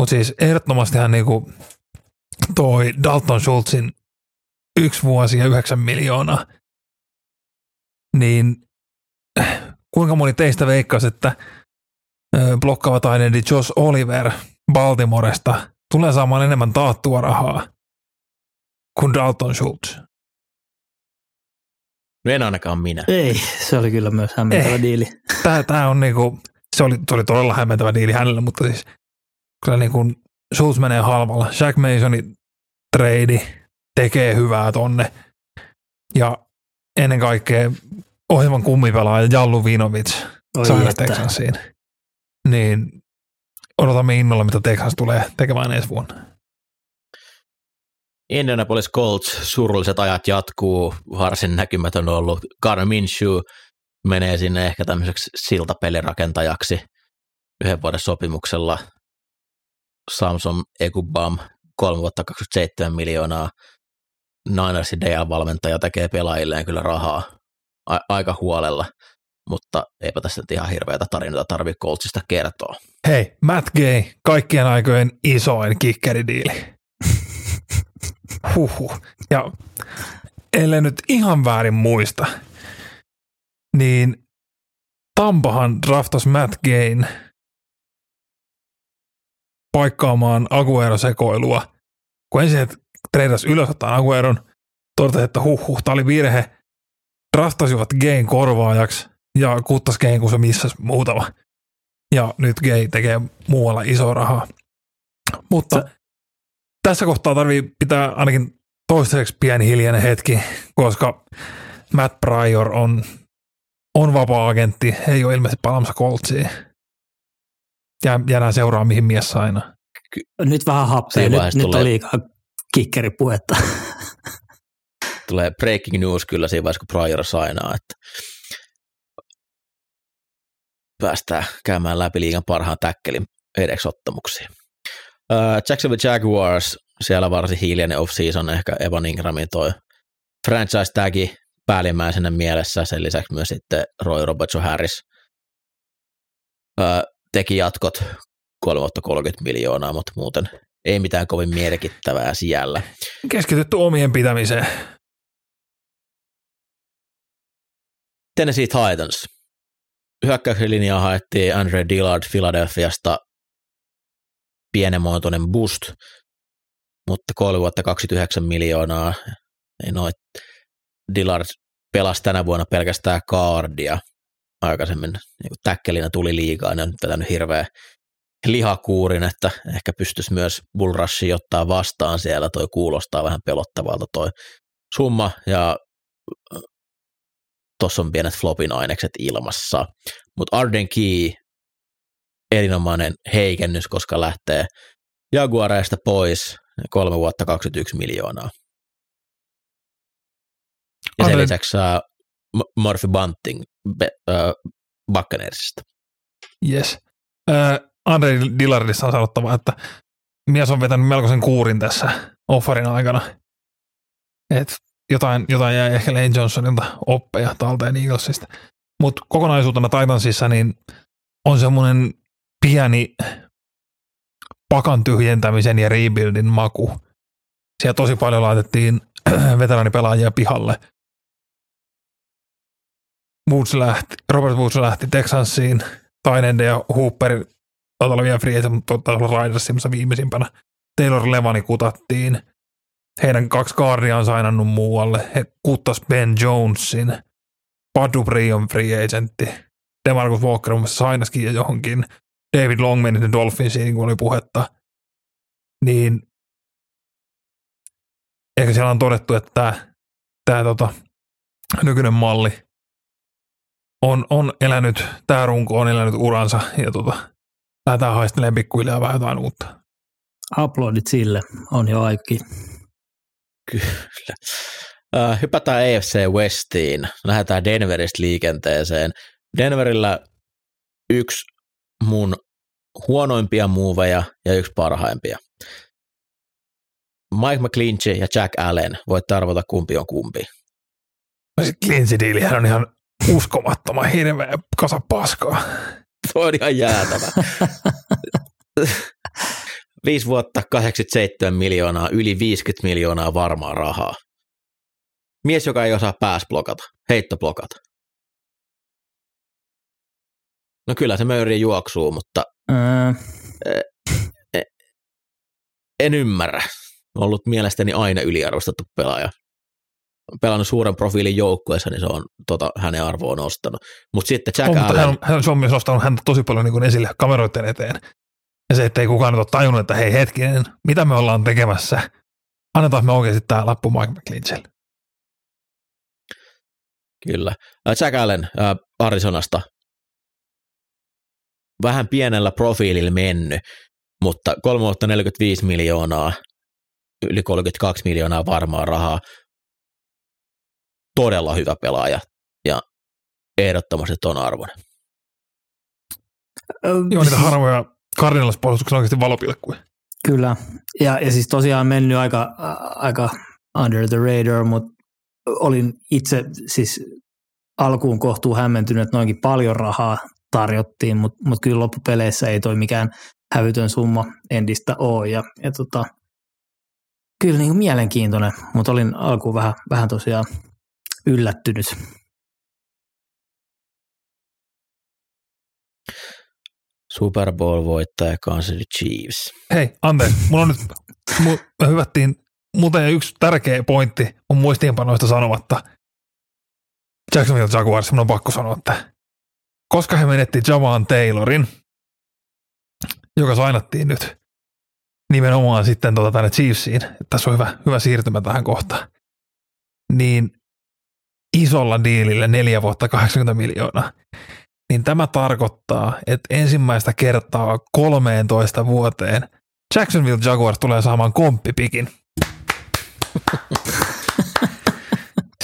Mutta siis ehdottomastihan niinku toi Dalton Schultzin yksi vuosi ja yhdeksän miljoonaa, niin kuinka moni teistä veikkasi, että blokkaava taidendi Josh Oliver Baltimoresta tulee saamaan enemmän taattua rahaa kuin Dalton Schultz. No en ainakaan minä. Ei, se oli kyllä myös hämmentävä Ei. diili. Tämä, tämä on niinku, se oli, se oli todella hämmentävä diili hänelle, mutta siis kyllä niinku Schultz menee halvalla. Jack Masonin trade tekee hyvää tonne. Ja ennen kaikkea ohjelman kummipelaaja Jallu Vinovic että. Texansiin. Niin odotamme innolla, mitä Texas tulee tekemään ensi vuonna. Indianapolis Colts, surulliset ajat jatkuu, varsin näkymätön ollut. Garner Minshew menee sinne ehkä tämmöiseksi siltapelirakentajaksi yhden vuoden sopimuksella. Samson Ekubam, kolme vuotta 27 miljoonaa. Ninersin DL-valmentaja tekee pelaajilleen kyllä rahaa a- aika huolella, mutta eipä tässä nyt ihan hirveätä tarinoita tarvitse Coltsista kertoa. Hei, Matt Gay, kaikkien aikojen isoin kikkeridiili. Huhhuh. Ja ellei nyt ihan väärin muista, niin Tampahan draftas Matt Gain paikkaamaan Aguero-sekoilua. Kun ensin treidas ylös ottaa Agueron, todettiin, että huh, tämä oli virhe. draftasivat Gain korvaajaksi ja kuttas Gain, kun se missasi muutama. Ja nyt Gay tekee muualla iso rahaa. Mutta Sä... tässä kohtaa tarvii pitää ainakin toistaiseksi pieni hiljainen hetki, koska Matt Pryor on, on vapaa-agentti, ei ole ilmeisesti palaamassa Coltsiin. Ja jäädään seuraa, mihin mies aina. Nyt vähän happea, nyt, tulee... nyt on liikaa kikkeripuhetta. tulee breaking news kyllä siinä vaiheessa, kun Pryor sainaa, että päästään käymään läpi liigan parhaan täkkelin edeksottamuksiin. Uh, Jacksonville Jaguars, siellä varsin hiljainen off-season, ehkä Evan Ingramin toi franchise tagi päällimmäisenä mielessä, sen lisäksi myös sitten Roy Robertson Harris uh, teki jatkot 30 miljoonaa, mutta muuten ei mitään kovin merkittävää siellä. Keskitytty omien pitämiseen. Tennessee Titans. Hyökkäyksen linjaa haettiin Andre Dillard Philadelphiasta pienemuotoinen boost, mutta kolme vuotta 29 miljoonaa. Ei noit. Dillard pelasi tänä vuonna pelkästään kaardia. Aikaisemmin niin täkkelinä tuli liikaa, ne on vetänyt hirveä lihakuurin, että ehkä pystyisi myös Bullrushi ottaa vastaan siellä. Toi kuulostaa vähän pelottavalta toi summa ja tuossa on pienet flopin ainekset ilmassa. Mutta Arden Key, erinomainen heikennys, koska lähtee Jaguareista pois kolme vuotta 21 miljoonaa. Ja sen lisäksi uh, Murphy Bunting uh, Buccaneersista. Yes. Uh, Andre Dillardissa on sanottava, että mies on vetänyt melkoisen kuurin tässä offerin aikana. Et jotain, jotain jäi ehkä Lane Johnsonilta oppeja talteen Eaglesista. Mutta kokonaisuutena Titansissa niin on semmoinen pieni pakan tyhjentämisen ja rebuildin maku. Siellä tosi paljon laitettiin veteraanipelaajia pihalle. Woods lähti, Robert Woods lähti Texansiin, Tainende ja Hooper taitaa olla vielä free agent, mutta taitaa olla Ridersimassa viimeisimpänä. Taylor Levani kutattiin. Heidän kaksi kaardia on sainannut muualle. He kuttas Ben Jonesin. Padu on free agentti. Demarcus Walker on sainaskin ja johonkin. David Long meni Dolphinsiin, kuin oli puhetta. Niin ehkä siellä on todettu, että tämä, tota, nykyinen malli on, on elänyt, tämä runko on elänyt uransa ja tota, lähdetään haistelemaan pikkuhiljaa vähän jotain uutta. Uploadit sille, on jo aikakin. Kyllä. Hypätään EFC Westiin, lähdetään Denveristä liikenteeseen. Denverillä yksi mun huonoimpia muuveja ja yksi parhaimpia. Mike McClinchy ja Jack Allen, voit arvata kumpi on kumpi. Se Clinchy on ihan uskomattoman hirveä kasa paskaa. Tuo on ihan jäätävä. Viisi vuotta, 87 miljoonaa, yli 50 miljoonaa varmaa rahaa. Mies, joka ei osaa pääsblokata, heittoblokata. No kyllä se möyri juoksuu, mutta mm. en ymmärrä. On ollut mielestäni aina yliarvostettu pelaaja pelannut suuren profiilin joukkueessa, niin se on tota, hänen arvoon nostanut. Mut sitten Jack on, Allen, hän, hän, se on myös nostanut häntä tosi paljon niin kuin esille kameroiden eteen. Ja se, ettei kukaan ole tajunnut, että hei hetkinen, mitä me ollaan tekemässä. Annetaan me oikeasti tämä lappu Mike McClinchille. Kyllä. Jack Allen äh, Arizonasta. Vähän pienellä profiililla mennyt, mutta 3 45 miljoonaa, yli 32 miljoonaa varmaa rahaa todella hyvä pelaaja ja ehdottomasti ton arvoinen. Joo, niitä harvoja Cardinals-puolustuksen oikeasti valopilkkuja. Kyllä, ja, ja siis tosiaan mennyt aika, aika under the radar, mutta olin itse siis alkuun kohtuu hämmentynyt, että noinkin paljon rahaa tarjottiin, mutta mut kyllä loppupeleissä ei toi mikään hävytön summa endistä ole. Ja, ja tota, kyllä niin kuin mielenkiintoinen, mutta olin alkuun vähän, vähän tosiaan yllättynyt. Super Bowl-voittaja Kansas City Chiefs. Hei, anteeksi, mulla on nyt, me hyvättiin muuten yksi tärkeä pointti mun muistiinpanoista sanomatta. Jacksonville Jaguars, minun on pakko sanoa, että koska he menetti Javan Taylorin, joka sainattiin nyt nimenomaan sitten tota tänne Chiefsiin, että tässä on hyvä, hyvä siirtymä tähän kohtaan, niin isolla diilillä neljä vuotta 80 miljoonaa, niin tämä tarkoittaa, että ensimmäistä kertaa 13 vuoteen Jacksonville Jaguars tulee saamaan komppipikin.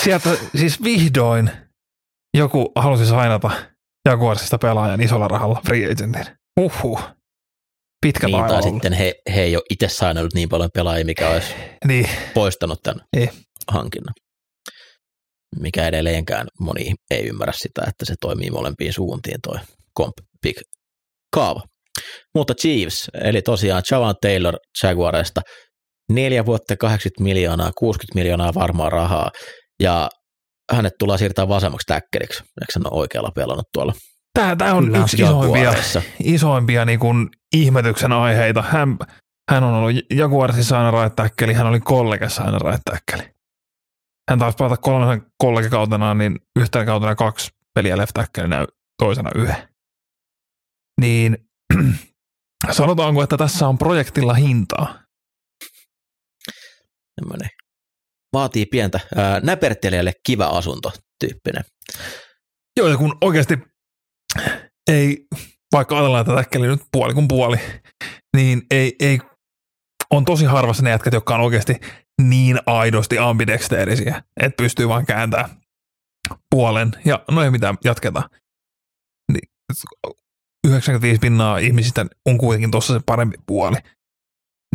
Sieltä siis vihdoin joku halusi sainata Jaguarsista pelaajan isolla rahalla free agentin. Uhuh. Pitkä Niin, tai sitten he, he ei ole itse saanut niin paljon pelaajia, mikä olisi Niin, poistanut tämän Ei. hankinnan. Mikä edelleenkään moni ei ymmärrä sitä, että se toimii molempiin suuntiin toi comp pick kaava. Mutta Chiefs, eli tosiaan Javan Taylor Jaguarista, neljä vuotta 80 miljoonaa, 60 miljoonaa varmaa rahaa, ja hänet tullaan siirtää vasemmaksi täkkeliksi, eikö hän ole oikealla pelannut tuolla tämä, tämä on Kyllä. yksi isoimpia, isoimpia niin kuin ihmetyksen aiheita. Hän, hän on ollut Jaguarsissa aina tackle, hän oli kollegassa aina tackle. Hän taas pelata kolmen kollegakautenaan, niin yhtenä kautena kaksi peliä left toisena yhden. Niin sanotaanko, että tässä on projektilla hintaa? Tämmöinen vaatii pientä ää, näpertelijälle kiva asunto tyyppinen. Joo, ja kun oikeasti ei, vaikka ajatellaan, että täkkeli nyt puoli kuin puoli, niin ei, ei on tosi harvassa ne jätkät, jotka on oikeasti niin aidosti ambidexterisiä, että pystyy vaan kääntämään puolen, ja no ei mitään, jatketaan. Niin, 95 pinnaa ihmisistä on kuitenkin tuossa se parempi puoli.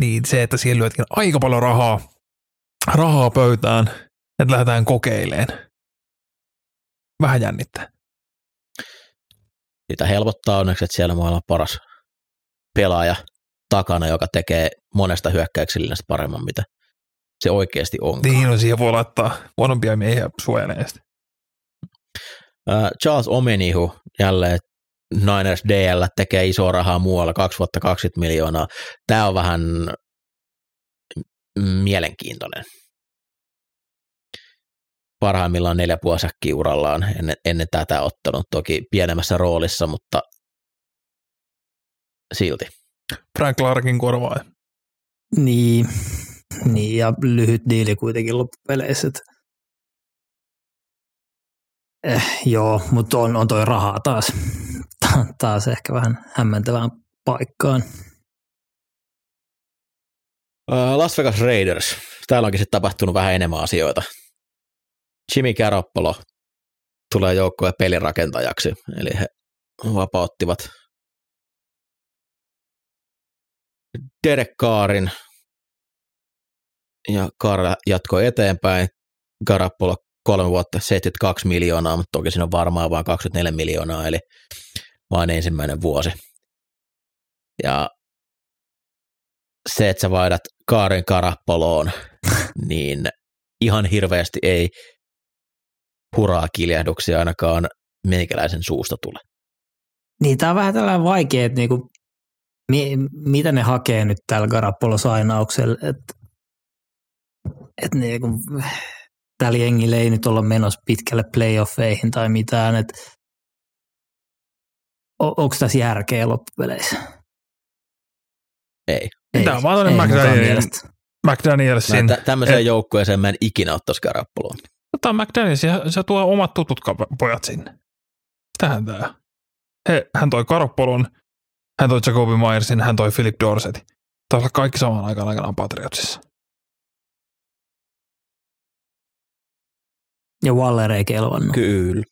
Niin se, että siellä lyötkin aika paljon rahaa, rahaa pöytään, että lähdetään kokeileen. Vähän jännittää. Sitä helpottaa onneksi, että siellä maailman paras pelaaja takana, joka tekee monesta hyökkäyksellistä paremman, mitä se oikeasti on. Niin, no siihen voi laittaa huonompia miehiä suojelee sitä. Charles Omenihu jälleen Niners DL tekee isoa rahaa muualla, 2 vuotta 20 miljoonaa. Tämä on vähän mielenkiintoinen. Parhaimmillaan neljä puolisäkkiä urallaan ennen, ennen tätä ottanut, toki pienemmässä roolissa, mutta silti. Frank Clarkin korvaa. Niin, niin, ja lyhyt diili kuitenkin loppupeleissä. Eh, joo, mutta on, on toi rahaa taas, Ta- taas ehkä vähän hämmentävään paikkaan. Las Vegas Raiders. Täällä onkin sitten tapahtunut vähän enemmän asioita. Jimmy Garoppolo tulee joukkojen pelirakentajaksi, eli he vapauttivat Derek Kaarin ja Kaar jatkoi eteenpäin. Garoppolo kolme vuotta 72 miljoonaa, mutta toki siinä on varmaan vain 24 miljoonaa, eli vain ensimmäinen vuosi. Ja se, että sä vaihdat Kaarin Karappoloon, niin ihan hirveästi ei huraa kiljahduksia ainakaan meikäläisen suusta tule. Niin, tämä on vähän tällainen vaikea, että niinku, mi, mitä ne hakee nyt tällä Garappolo-sainauksella, että et niinku, tällä jengillä ei nyt olla menossa pitkälle playoffeihin tai mitään, että onko tässä järkeä loppupeleissä? Ei. Tämä on vaan ei mielestä. McDanielsin. Mä tä- tämmöiseen Et- joukkueeseen mä en ikinä ottaisi Karappoloon. Tämä on McDaniels, se, se tuo omat tutut pojat sinne. Tähän tämä. He, hän toi Karoppolun, hän toi Jacoby Myersin, hän toi Philip Dorsetin. Taisi olla kaikki samaan aikaan aikanaan Patriotsissa. Ja Waller ei kelvannut. Kyllä.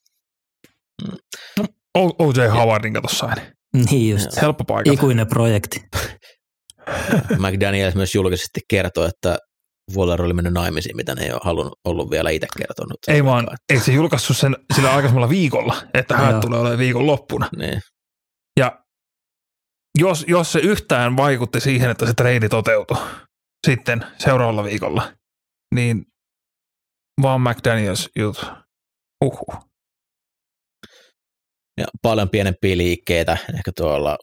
O- O.J. Howardin kato sain. Niin just. Helppo paikka. Ikuinen projekti. McDaniels myös julkisesti kertoi, että Waller oli mennyt naimisiin, mitä ne ei ole halunnut, ollut vielä itse kertonut. Ei vaan, ei se julkaissut sen sillä aikaisemmalla viikolla, että hän Joo. tulee olemaan viikon loppuna. Niin. Ja jos, jos se yhtään vaikutti siihen, että se treidi toteutui sitten seuraavalla viikolla, niin vaan McDaniels juttu. Uhuh. Ja paljon pienempiä liikkeitä, ehkä tuolla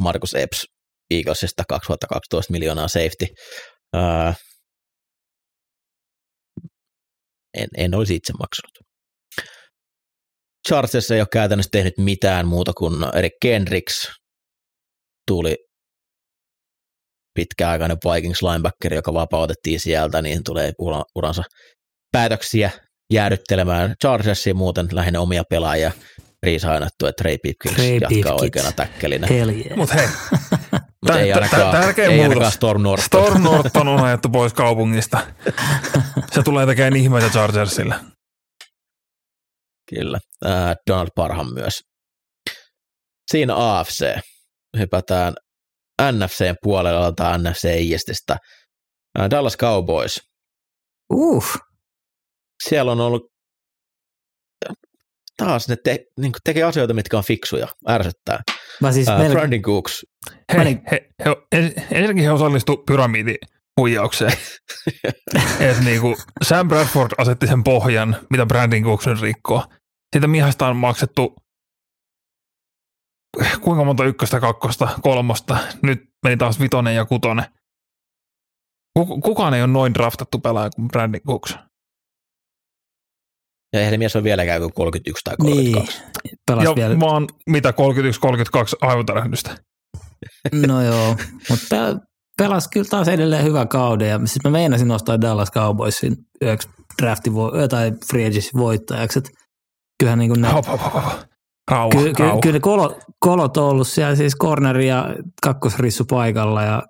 Markus Epps Eaglesista 2012 miljoonaa safety. En, en olisi itse maksanut. Chargers ei ole käytännössä tehnyt mitään muuta kuin Eric Kendricks tuli pitkäaikainen Vikings linebacker, joka vapautettiin sieltä, niin tulee uransa päätöksiä jäädyttelemään Chargersia muuten lähinnä omia pelaajia riisainattu, että Ray Pipkins Ray jatkaa Pipkins. oikeana täkkelinä. Yeah. Mutta hei, Mutta ei ainakaan, tärkeä ei muutos. ainakaan Storm Norton. Storm Norton on ajettu pois kaupungista. Se tulee tekemään ihmeitä Chargersille. Kyllä, äh, Donald Parham myös. Siinä AFC. Hypätään NFCn puolella tai NFC Eastistä. Äh, Dallas Cowboys. Uh, Siellä on ollut taas ne te, niin tekee asioita, mitkä on fiksuja, ärsyttää. mä siis Äh, melkein, Brandon Cooks, Hei, Mä niin- he, he, en- ensinnäkin he osallistu pyramidihuijaukseen. Et niinku Sam Bradford asetti sen pohjan, mitä Brandon Cooks nyt rikkoo. Siitä miehasta on maksettu kuinka monta ykköstä, kakkosta, kolmosta. Nyt meni taas vitonen ja kutonen. Kuk- Kukaan ei ole noin draftattu pelaaja kuin Brandon Cooks. ja eihän mies ole vieläkään kuin 31 tai niin, 32. pelas ja vielä. vaan mitä 31-32 aivotärähdystä. No joo, mutta pelas kyllä taas edelleen hyvä kauden. Ja siis mä meinasin nostaa Dallas Cowboysin yöksi drafti tai free agency voittajaksi. Et kyllähän niin kuin ne, Hop, hop, hop, hop. Rauha, ky, ky, rauha. kyllä ne kolot, on ollut siellä siis corneri ja kakkosrissu paikalla ja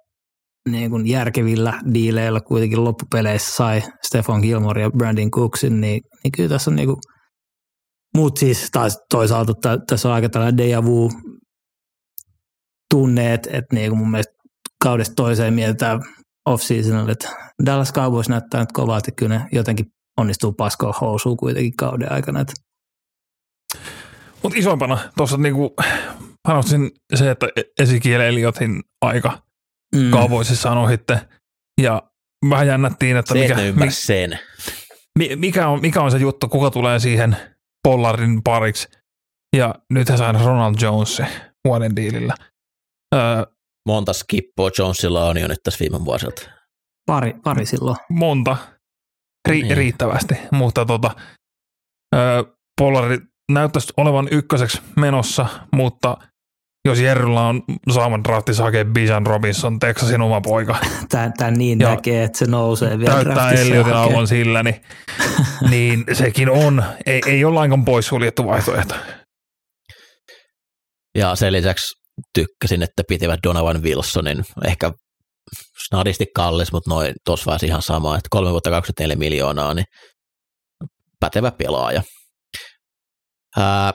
niin kuin järkevillä diileillä kuitenkin loppupeleissä sai Stefan Gilmore ja Brandon Cooksin, niin, niin kyllä tässä on niin kuin, mutta siis taas toisaalta tä- tässä on aika tällainen deja vu tunne, että, että niin kuin mun mielestä kaudesta toiseen mietitään off-seasonilla, että Dallas Cowboys näyttää nyt kovasti, kyllä ne jotenkin onnistuu paskoa housuun kuitenkin kauden aikana. Että Mutta isompana tuossa niinku, mä nostin se, että Ezekiel Elliotin aika mm, Cowboysissa on ohitte. Ja vähän jännättiin, että Se, mikä, että mi, sen. mi- mikä, on, mikä on se juttu, kuka tulee siihen Pollardin pariksi. Ja nyt he saivat Ronald Jones vuoden diilillä. Öö, Monta skippoa Jonesilla on jo nyt tässä viime vuosilta. pari, pari silloin. monta ri- Niin. riittävästi, mutta tota, öö, Pollard näyttäisi olevan ykköseksi menossa, mutta jos Jerryllä on saaman draftissa hakea Bijan Robinson, Texasin oma poika, tän niin Ja näkee, että se nousee vielä täyttää draftissa Elliotin hakee. aukon sillä, niin, niin sekin on, ei, ei ole lainkaan poissuljettu vaihtoehto. Ja sen lisäksi tykkäsin, että pitivät Donovan Wilsonin ehkä snadisti kallis, mutta noin tuossa vähän ihan sama, että kolme vuotta 24 miljoonaa, niin pätevä pelaaja. Ää,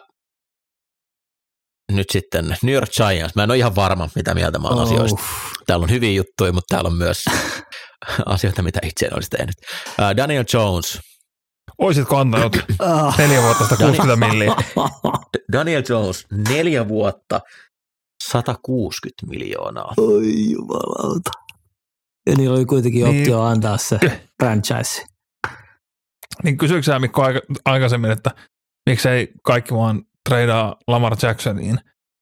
nyt sitten New York Giants. Mä en ole ihan varma, mitä mieltä mä olen Oh. asioista. Täällä on hyviä juttuja, mutta täällä on myös asioita, mitä itse en olisi tehnyt. Ää, Daniel Jones. Oisitko antanut Ah. neljä vuotta sitä 60 milliä? Daniel Jones, neljä vuotta, 160 miljoonaa. Oi jumalauta. Ja niillä oli kuitenkin Niin. optio antaa se franchise. Niin kysyykö sä Mikko aika, aikaisemmin, että miksei kaikki vaan treidaa Lamar Jacksoniin,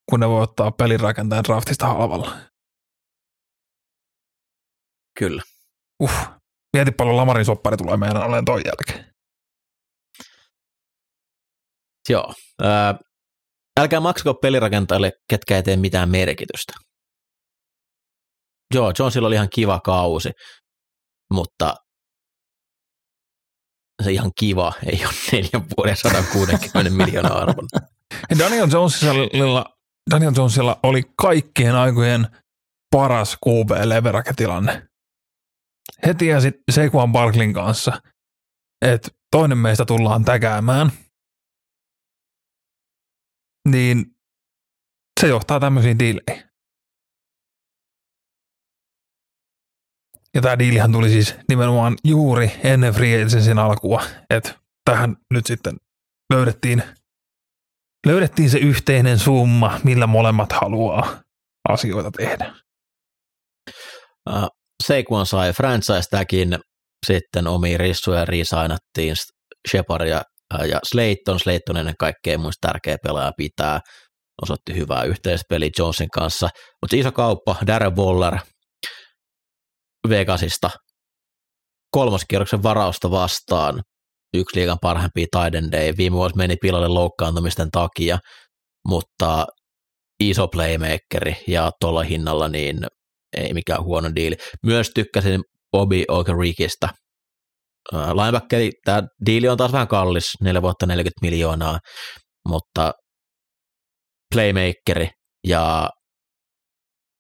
kun ne voi ottaa pelirakentajan draftista halvalla? Kyllä. Uh, mieti paljon Lamarin soppari tulee meidän olen ton jälkeen. Joo. Ää, älkää maksako pelirakentajille, ketkä ei tee mitään merkitystä. Joo, Jonesilla oli ihan kiva kausi, mutta se ihan kiva ei ole neljän vuoden 160 miljoonaa arvon. Ja Daniel Jonesilla, Daniel Jonesilla oli kaikkien aikojen paras QB leveraketilanne. He tiesi Saquon Barklin kanssa, että toinen meistä tullaan täkäämään. Niin se johtaa tämmöisiin diileihin. Ja tämä diilihän tuli siis nimenomaan juuri ennen free agencyn alkua, että tähän nyt sitten löydettiin löydettiin se yhteinen summa, millä molemmat haluaa asioita tehdä. Uh, Saquon sai franchise-täkin, sitten omiin rissuja riisainattiin Shepard ja, ja Slayton. Slayton ennen kaikkea muista tärkeä pelaaja pitää. Osoitti hyvää yhteispeli Jonesin kanssa. Mutta iso kauppa, Darren Waller Vegasista kolmoskierroksen varausta vastaan. yksi liigan parhaimpia Day. Viime vuosi meni pilalle loukkaantumisten takia, mutta iso playmakeri ja tuolla hinnalla niin ei mikään huono diili. Myös tykkäsin Bobby Okerikista. Linebackeri, tämä diili on taas vähän kallis, 4 vuotta 40 miljoonaa, mutta playmakeri ja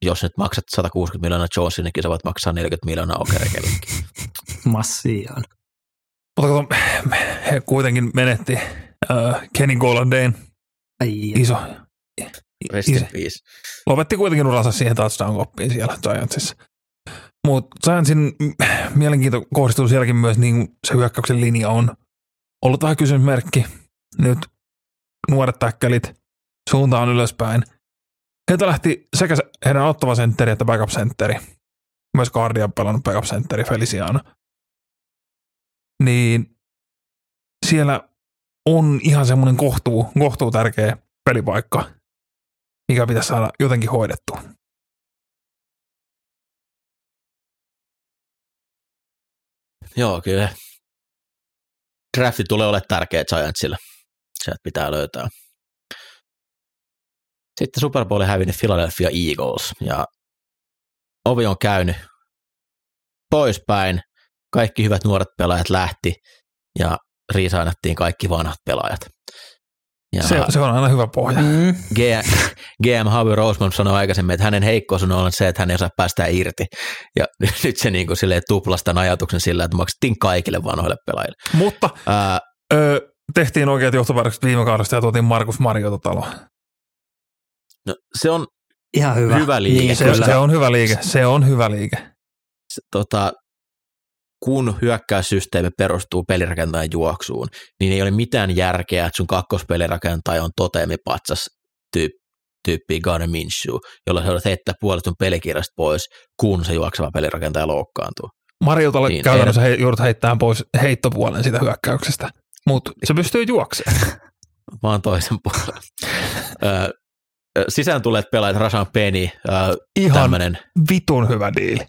jos nyt maksat 160 miljoonaa Jonesillekin, sä voit maksaa 40 miljoonaa Okerekellekin. Massiaan. Mutta he kuitenkin menetti uh, Kenny Golandain iso, peace. Lopetti kuitenkin uransa siihen touchdown-koppiin siellä Giantsissa. Mutta Giantsin mielenkiinto kohdistuu sielläkin myös, niin se hyökkäyksen linja on ollut vähän kysymysmerkki. Nyt nuoret täkkälit, suunta on ylöspäin. Heiltä lähti sekä heidän ottava sentteri että backup sentteri. Myös Guardian pelannut backup sentteri Feliciano. Niin siellä on ihan semmoinen kohtuu, kohtuu tärkeä pelipaikka mikä pitäisi saada jotenkin hoidettua. Joo, kyllä. Drafti tulee olemaan tärkeä Giantsille. Sieltä pitää löytää. Sitten Super Bowl hävinnyt Philadelphia Eagles ja ovi on käynyt poispäin. Kaikki hyvät nuoret pelaajat lähti ja riisainattiin kaikki vanhat pelaajat. Ja se, se on aina hyvä pohja. Mm. GM, GM Harvey Roseman sanoi aikaisemmin, että hänen heikkous on ollut se, että hän ei osaa päästä irti. Ja nyt se niin kuin tuplasti tämän ajatuksen sillä, että maksettiin kaikille vanhoille pelaajille. Mutta Ää, ö, tehtiin oikeat johtopäätökset viime kaudesta ja tuotiin Markus Mariota taloon. No, se on ihan hyvä, hyvä liike. Niin, se, se, on hyvä liike. Se on hyvä liike. Se, tota, kun hyökkäyssysteemi perustuu pelirakentajan juoksuun, niin ei ole mitään järkeä, että sun kakkospelirakentaja on toteemipatsas tyyppi tyyppiä Garner Minshew, jolla sä heittää puolet sun pelikirjasta pois, kun se juokseva pelirakentaja loukkaantuu. Marilta niin, käytännössä he, joudut heittämään pois heittopuolen siitä hyökkäyksestä, mutta se pystyy juoksemaan. Vaan toisen puolen. sisään tulee pelaajat Rasan Penny. Ihan tämmönen, vitun hyvä diili.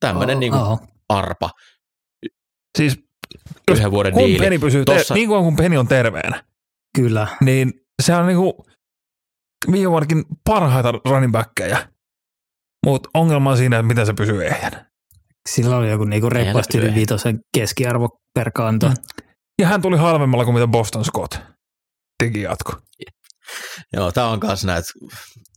Tämmöinen oh, niin kuin, oh arpa. Siis yhden vuoden kun diili. Peni pysyy Tossa... niin kuin kun Peni on terveenä. Kyllä. Niin se on niinku viime vuodenkin parhaita running backkejä. Mutta ongelma on siinä, että miten se pysyy ehjänä. Sillä oli joku niinku reippaasti yli viitosen keskiarvo per kanto. Mm. Ja hän tuli halvemmalla kuin mitä Boston Scott teki jatko. Joo, tämä on kanssa näitä,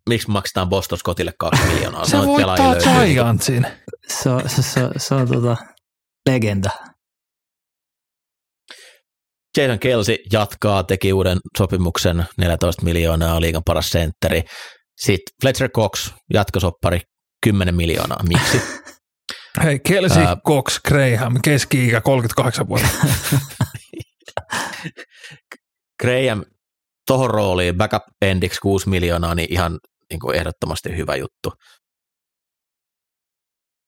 miksi maksetaan Boston Scottille kaksi miljoonaa. Se voittaa Giantsin. Se on, se, se, se on tota, legenda. Jason Kelsey jatkaa, teki uuden sopimuksen, 14 miljoonaa, liigan paras sentteri. Sitten Fletcher Cox, jatkosoppari, 10 miljoonaa. Miksi? Hei, Kelsey, uh, Cox, Graham, keski-ikä 38 vuotta. Graham tohon rooliin backup endiksi 6 miljoonaa, niin ihan niin kuin ehdottomasti hyvä juttu.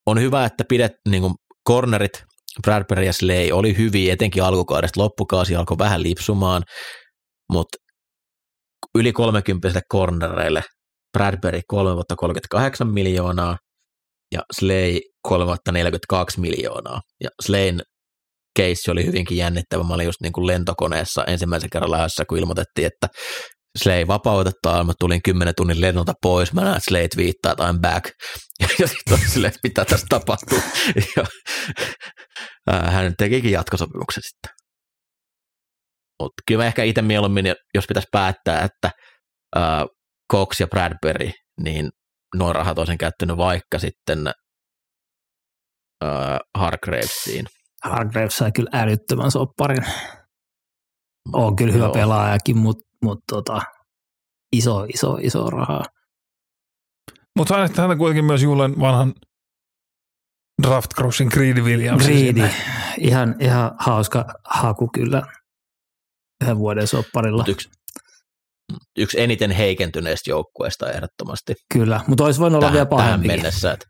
On hyvä, että pidet niin kuin cornerit, Bradbury ja Slay oli hyviä, etenkin alkukaudesta loppukausi alkoi vähän lipsumaan, mutta yli 30 cornereille Bradbury 3 vuotta 38 miljoonaa ja Slay 3 vuotta 42 miljoonaa. Ja Slayn keissi oli hyvinkin jännittävä. Mä olin just niin kuin lentokoneessa ensimmäisen kerran lähdössä, kun ilmoitettiin, että Slay vapautetaan, mä tulin 10 tunnin lennolta pois, mä näen, Slay viittaa, että I'm back. Ja sitten silleen, että mitä tässä tapahtuu. Ja, ää, hän tekikin jatkosopimuksen sitten. Mutta kyllä mä ehkä itse mieluummin, jos pitäisi päättää, että ää, Cox ja Bradbury, niin nuo rahat olisin käyttänyt vaikka sitten ää, Hargravesiin. Hargraves sai kyllä älyttömän sopparin. On kyllä hyvä Joo. pelaajakin, mutta mut tota, iso, iso, iso rahaa. Mutta saisit häntä kuitenkin myös Julen vanhan Draft Crossin Greedy Williams. Greedy. Ihan, ihan hauska haku kyllä yhden vuoden sopparilla. yksi, yksi eniten heikentyneistä joukkueista ehdottomasti. Kyllä, mutta olisi voinut olla vielä pahempi. mennessä. Että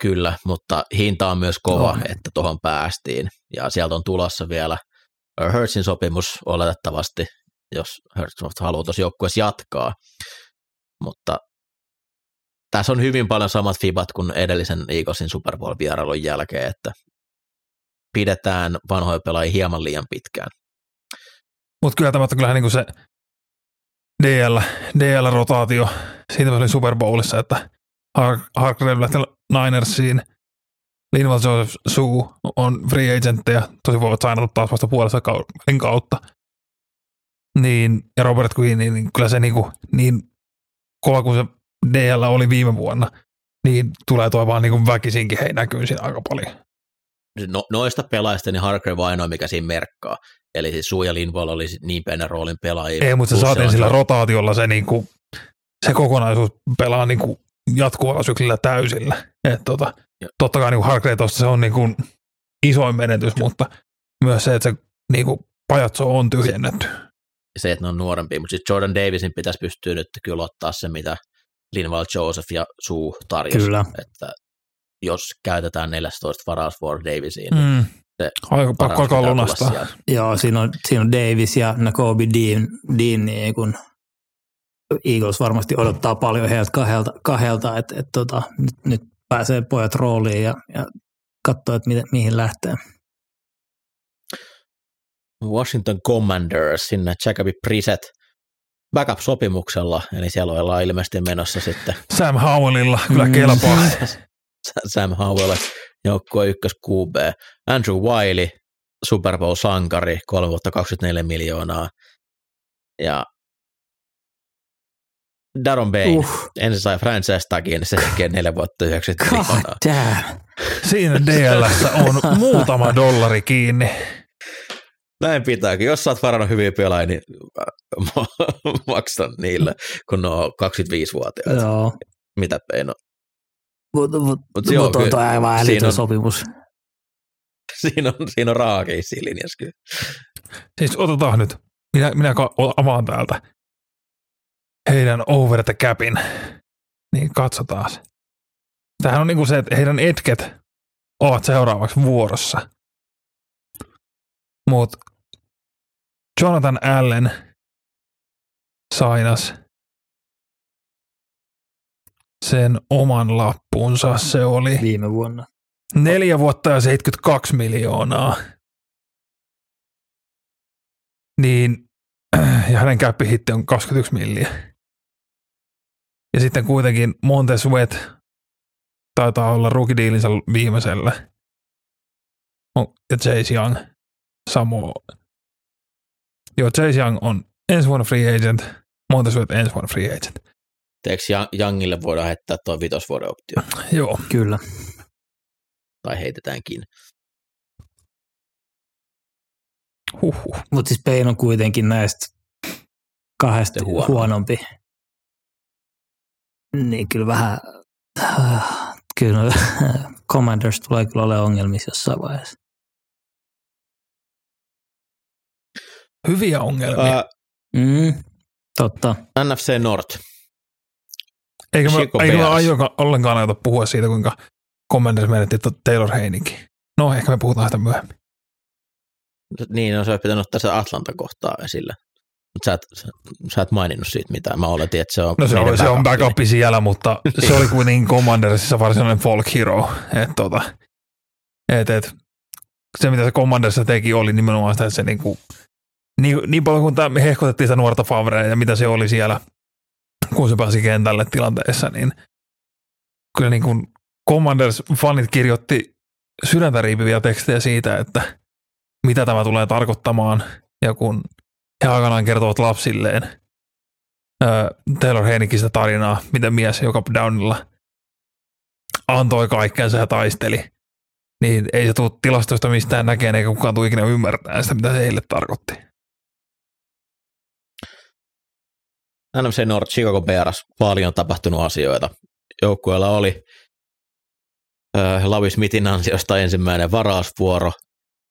Kyllä, mutta hinta on myös kova, no. että tuohon päästiin. Ja sieltä on tulossa vielä Hertzin sopimus oletettavasti, jos Hertz haluaa tuossa joukkueessa jatkaa. Mutta tässä on hyvin paljon samat fibat kuin edellisen Eaglesin Super Bowl-vierailun jälkeen, että pidetään vanhoja pelaajia hieman liian pitkään. Mutta kyllä tämä kyllähän niinku se DL, DL-rotaatio, siitä oli Super Bowlissa, että Hargrave lähti Ninersiin, Linval Joseph Sue on free agentteja, tosi voivat sainata taas vasta puolesta kautta. Niin, ja Robert Quinn, niin, niin kyllä se niinku, niin kova kuin se DL oli viime vuonna, niin tulee tuo vaan niinku väkisinkin hei näkyy siinä aika paljon. No, noista pelaajista niin Hargrave ainoa, mikä siinä merkkaa. Eli siis Suu ja Lindvall oli niin pienen roolin pelaajia. Ei, mutta se saatiin sillä rotaatiolla se, niinku, se kokonaisuus pelaa niinku jatkuvalla syklillä täysillä. Et tota, totta kai niin Hargrave tuosta se on niin kuin isoin menetys, mutta myös se, että se niin kuin pajatso on tyhjennetty. Se, että ne on nuorempia, mutta sitten Jordan Davisin pitäisi pystyä nyt kyllä ottaa se, mitä Linval Joseph ja Suu tarjosi. Kyllä. Että jos käytetään 14 varausvuoro Davisiin, niin mm. se Aika pakko alkaa lunastaa. Joo, siinä on, siinä on Davis ja Nakobe Dean, Dean niin kun Eagles varmasti odottaa paljon heiltä kahdelta, kahdelta että et, tota, nyt, nyt pääsee pojat rooliin ja, ja katsoo, että mi, mihin lähtee. Washington Commanders, sinne Jacobi Priset backup-sopimuksella, eli siellä ollaan ilmeisesti menossa sitten. Sam Howellilla, kyllä mm. kelpaa. Sam Howell, joukkue ykkös QB. Andrew Wiley, Super Bowl-sankari, 3 vuotta 24 miljoonaa. Ja Daron Bay, uh. ensin sai franchise tagin, se tekee neljä vuotta 90 miljoonaa. Siinä DL on muutama dollari kiinni. Näin pitääkin. Jos sä oot varannut hyviä pelaajia, niin maksan niille, kun ne on 25-vuotiaat. Joo. Mitä peino? Mutta mut, mut, mut on tuo aivan älytön sopimus. Siinä on, siinä on raakei siinä linjassa kyllä. Siis otetaan nyt. Minä, minä avaan täältä heidän over the capin, niin katsotaan. Tämähän on niin kuin se, että heidän etket ovat seuraavaksi vuorossa. Mutta Jonathan Allen sainas sen oman lappunsa. Se oli viime vuonna. Neljä vuotta ja 72 miljoonaa. Niin, ja hänen käppihitti on 21 milliä. Ja sitten kuitenkin Montes Wet taitaa olla rookie-dealinsä viimeisellä. Ja Chase Young samoin. Joo, Chase Young on ensi vuonna free agent, Montes Wet ensi vuonna free agent. Teekö Youngille voidaan heittää tuo vitosvuoden optio? Joo. Kyllä. Tai heitetäänkin. Huhhuh. Mutta siis Payne on kuitenkin näistä kahdesta huono. huonompi. Niin kyllä vähän, kyllä no, Commanders tulee kyllä olemaan ongelmissa jossain vaiheessa. Hyviä ongelmia. Uh, mm, totta. NFC North. Eikö me, eikö me aio ollenkaan ajata puhua siitä, kuinka Commanders menetti Taylor Heininkin? No, ehkä me puhutaan sitä myöhemmin. Niin, no se olisi pitänyt ottaa se Atlanta-kohtaa esille. Mutta sä et, sä, et maininnut siitä mitään. Mä oletin, että se on No se, on, se on backup siellä, mutta se oli kuitenkin Commandersissa varsinainen folk hero. Et, tota, et, et, se, mitä se Commandersissa teki, oli nimenomaan sitä, että se niinku, niin, niin paljon kuin me hehkotettiin sitä nuorta Favrea ja mitä se oli siellä, kun se pääsi kentälle tilanteessa, niin kyllä niin kuin Commanders-fanit kirjoitti sydäntä riipiviä tekstejä siitä, että mitä tämä tulee tarkoittamaan, ja kun he aikanaan kertovat lapsilleen ää, Taylor Heinikistä tarinaa, miten mies joka downilla antoi kaikkensa ja taisteli, niin ei se tule tilastoista mistään näkeen, eikä kukaan tule ikinä ymmärtää sitä, mitä se heille tarkoitti. NFC North Chicago Bears, paljon tapahtunut asioita. Joukkueella oli äh, Lavi Smithin ansiosta ensimmäinen varausvuoro,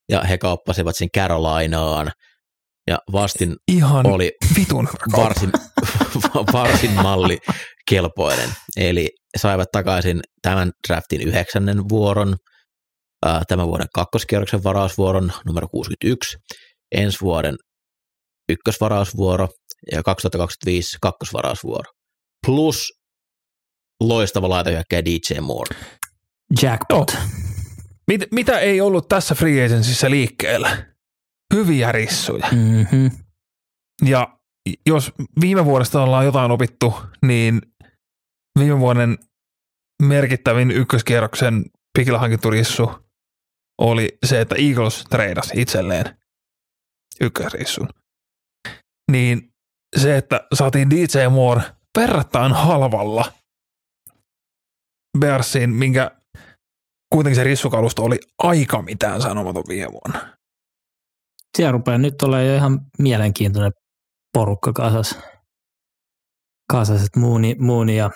ja he kauppasivat sen Carolinaan – ja vastin Ihan oli vitun varsin, varsin malli kelpoinen. Eli saivat takaisin tämän draftin yhdeksännen vuoron, tämän vuoden kakkoskierroksen varausvuoron numero 61, ensi vuoden ykkösvarausvuoro ja 2025 kakkosvarausvuoro. Plus loistava laitohyökkäjä DJ Moore. Jackpot. Oh. Mit, mitä ei ollut tässä free agencyssä liikkeellä? Hyviä rissuja. Mm-hmm. Ja jos viime vuodesta ollaan jotain opittu, niin viime vuoden merkittävin ykköskierroksen pikillä hankittu rissu oli se, että Eagles treidasi itselleen ykkösrissun. Niin se, että saatiin DJ Moore verrattain halvalla Bearsiin, minkä kuitenkin se rissukalusto oli aika mitään sanomaton viime vuonna. Siellä rupeaa nyt olemaan jo ihan mielenkiintoinen porukka kasas. Kasaset Mooni, Mooni ja,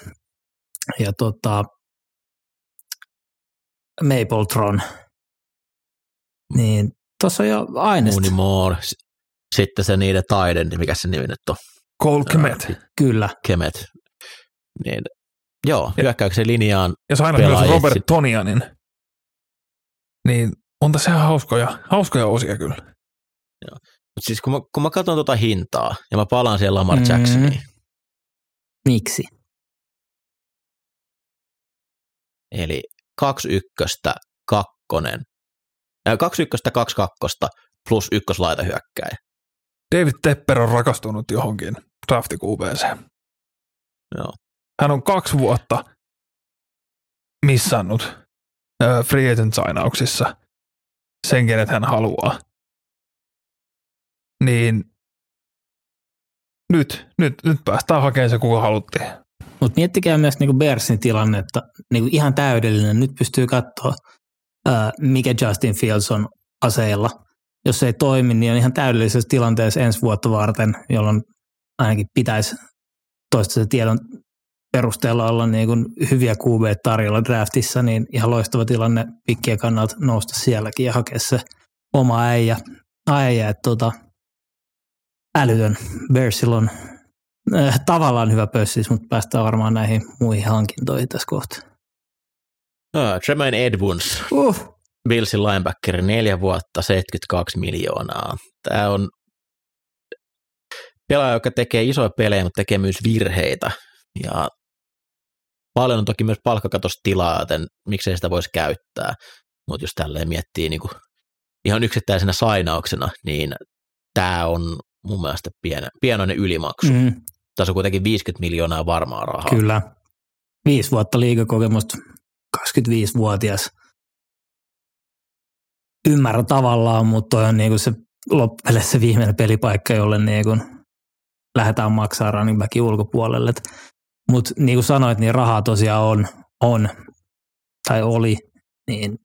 ja tota, Mapletron. Niin tuossa on jo aineesta. Mooney Moore. Sitten se niiden taiden, mikä se nimi nyt on, Cole Kemet. Kyllä. Kemet. Niin, joo, hyökkäyksen linjaan Ja sain myös pelaajia Robert sit- Tonianin. Niin on tässä ihan hauskoja, hauskoja osia kyllä. Mut siis kun mä, kun mä katson tuota hintaa ja mä palaan siellä Lamar Mm. Jacksoniin, Miksi? eli kaksi ykköstä, kakkonen, äh, kaksi ykköstä, kaksi kakkosta plus ykköslaita hyökkäjä. David Tepper on rakastunut johonkin drafti QBC. Joo. Hän on kaksi vuotta missannut ö, free agent sainauksissa sen, kenet hän haluaa. Niin nyt, nyt, nyt päästään hakemaan se, kuka haluttiin. Mutta miettikää myös niinku Bearsin tilannetta, niinku ihan täydellinen. Nyt pystyy katsoa, mikä Justin Fields on aseilla. Jos se ei toimi, niin on ihan täydellisessä tilanteessa ensi vuotta varten, jolloin ainakin pitäisi toista tiedon perusteella olla niin kuin hyviä QB tarjolla draftissa, niin ihan loistava tilanne pikkien kannalta nousta sielläkin ja hakea se oma äijä. äijä tota, älytön. Bearsilla on äh, tavallaan hyvä pössis, mutta päästään varmaan näihin muihin hankintoihin tässä kohtaa. Uh, Tremaine Edmunds, Uh. Billsin linebacker, neljä vuotta, 72 miljoonaa. Tämä on pelaaja, joka tekee isoja pelejä, mutta tekee myös virheitä. Ja paljon on toki myös palkkakatosta tilaa, joten miksei sitä voisi käyttää. Mutta jos tälleen miettii niin kuin ihan yksittäisenä sainauksena, niin tämä on mun mielestä pieni, pienoinen ylimaksu. Mm. Tässä on kuitenkin 50 miljoonaa varmaa rahaa. kyllä. Viisi vuotta liigakokemusta, 25-vuotias. Ymmärrän tavallaan, mutta toi on niinku se loppupeleissä se viimeinen pelipaikka, jolle niinku lähdetään maksaa running backin ulkopuolelle. Mutta niin kuin sanoit, niin rahaa tosiaan on, on tai oli, niin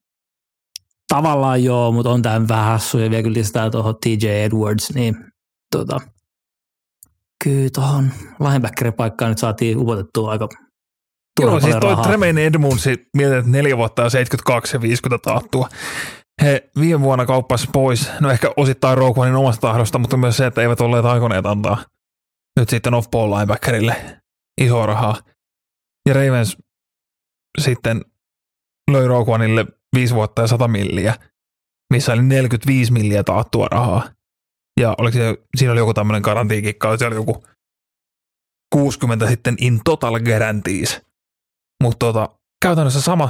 tavallaan joo, mutta on tämä vähän hassu ja vielä kun lisätään tuohon TJ Edwards, niin tota, kyllä tuohon linebackerin paikkaan nyt saatiin upotettua aika Joo, siis toi rahaa. Tremaine Edmunds, mietit, että neljä vuotta ja 72 ja 50 taattua. He viime vuonna kauppasi pois, no ehkä osittain Rogue omasta tahdosta, mutta myös se, että eivät olleet aikoneet antaa nyt sitten off-ball linebackerille isoa rahaa. Ja Ravens sitten löi Rogue Oneille viisi vuotta ja 100 milliä, missä oli 45 milliä taattua rahaa. Ja oliko se, siinä oli joku tämmöinen garantiikikka, se oli joku 60 sitten in total guarantees. Mutta tota, käytännössä sama,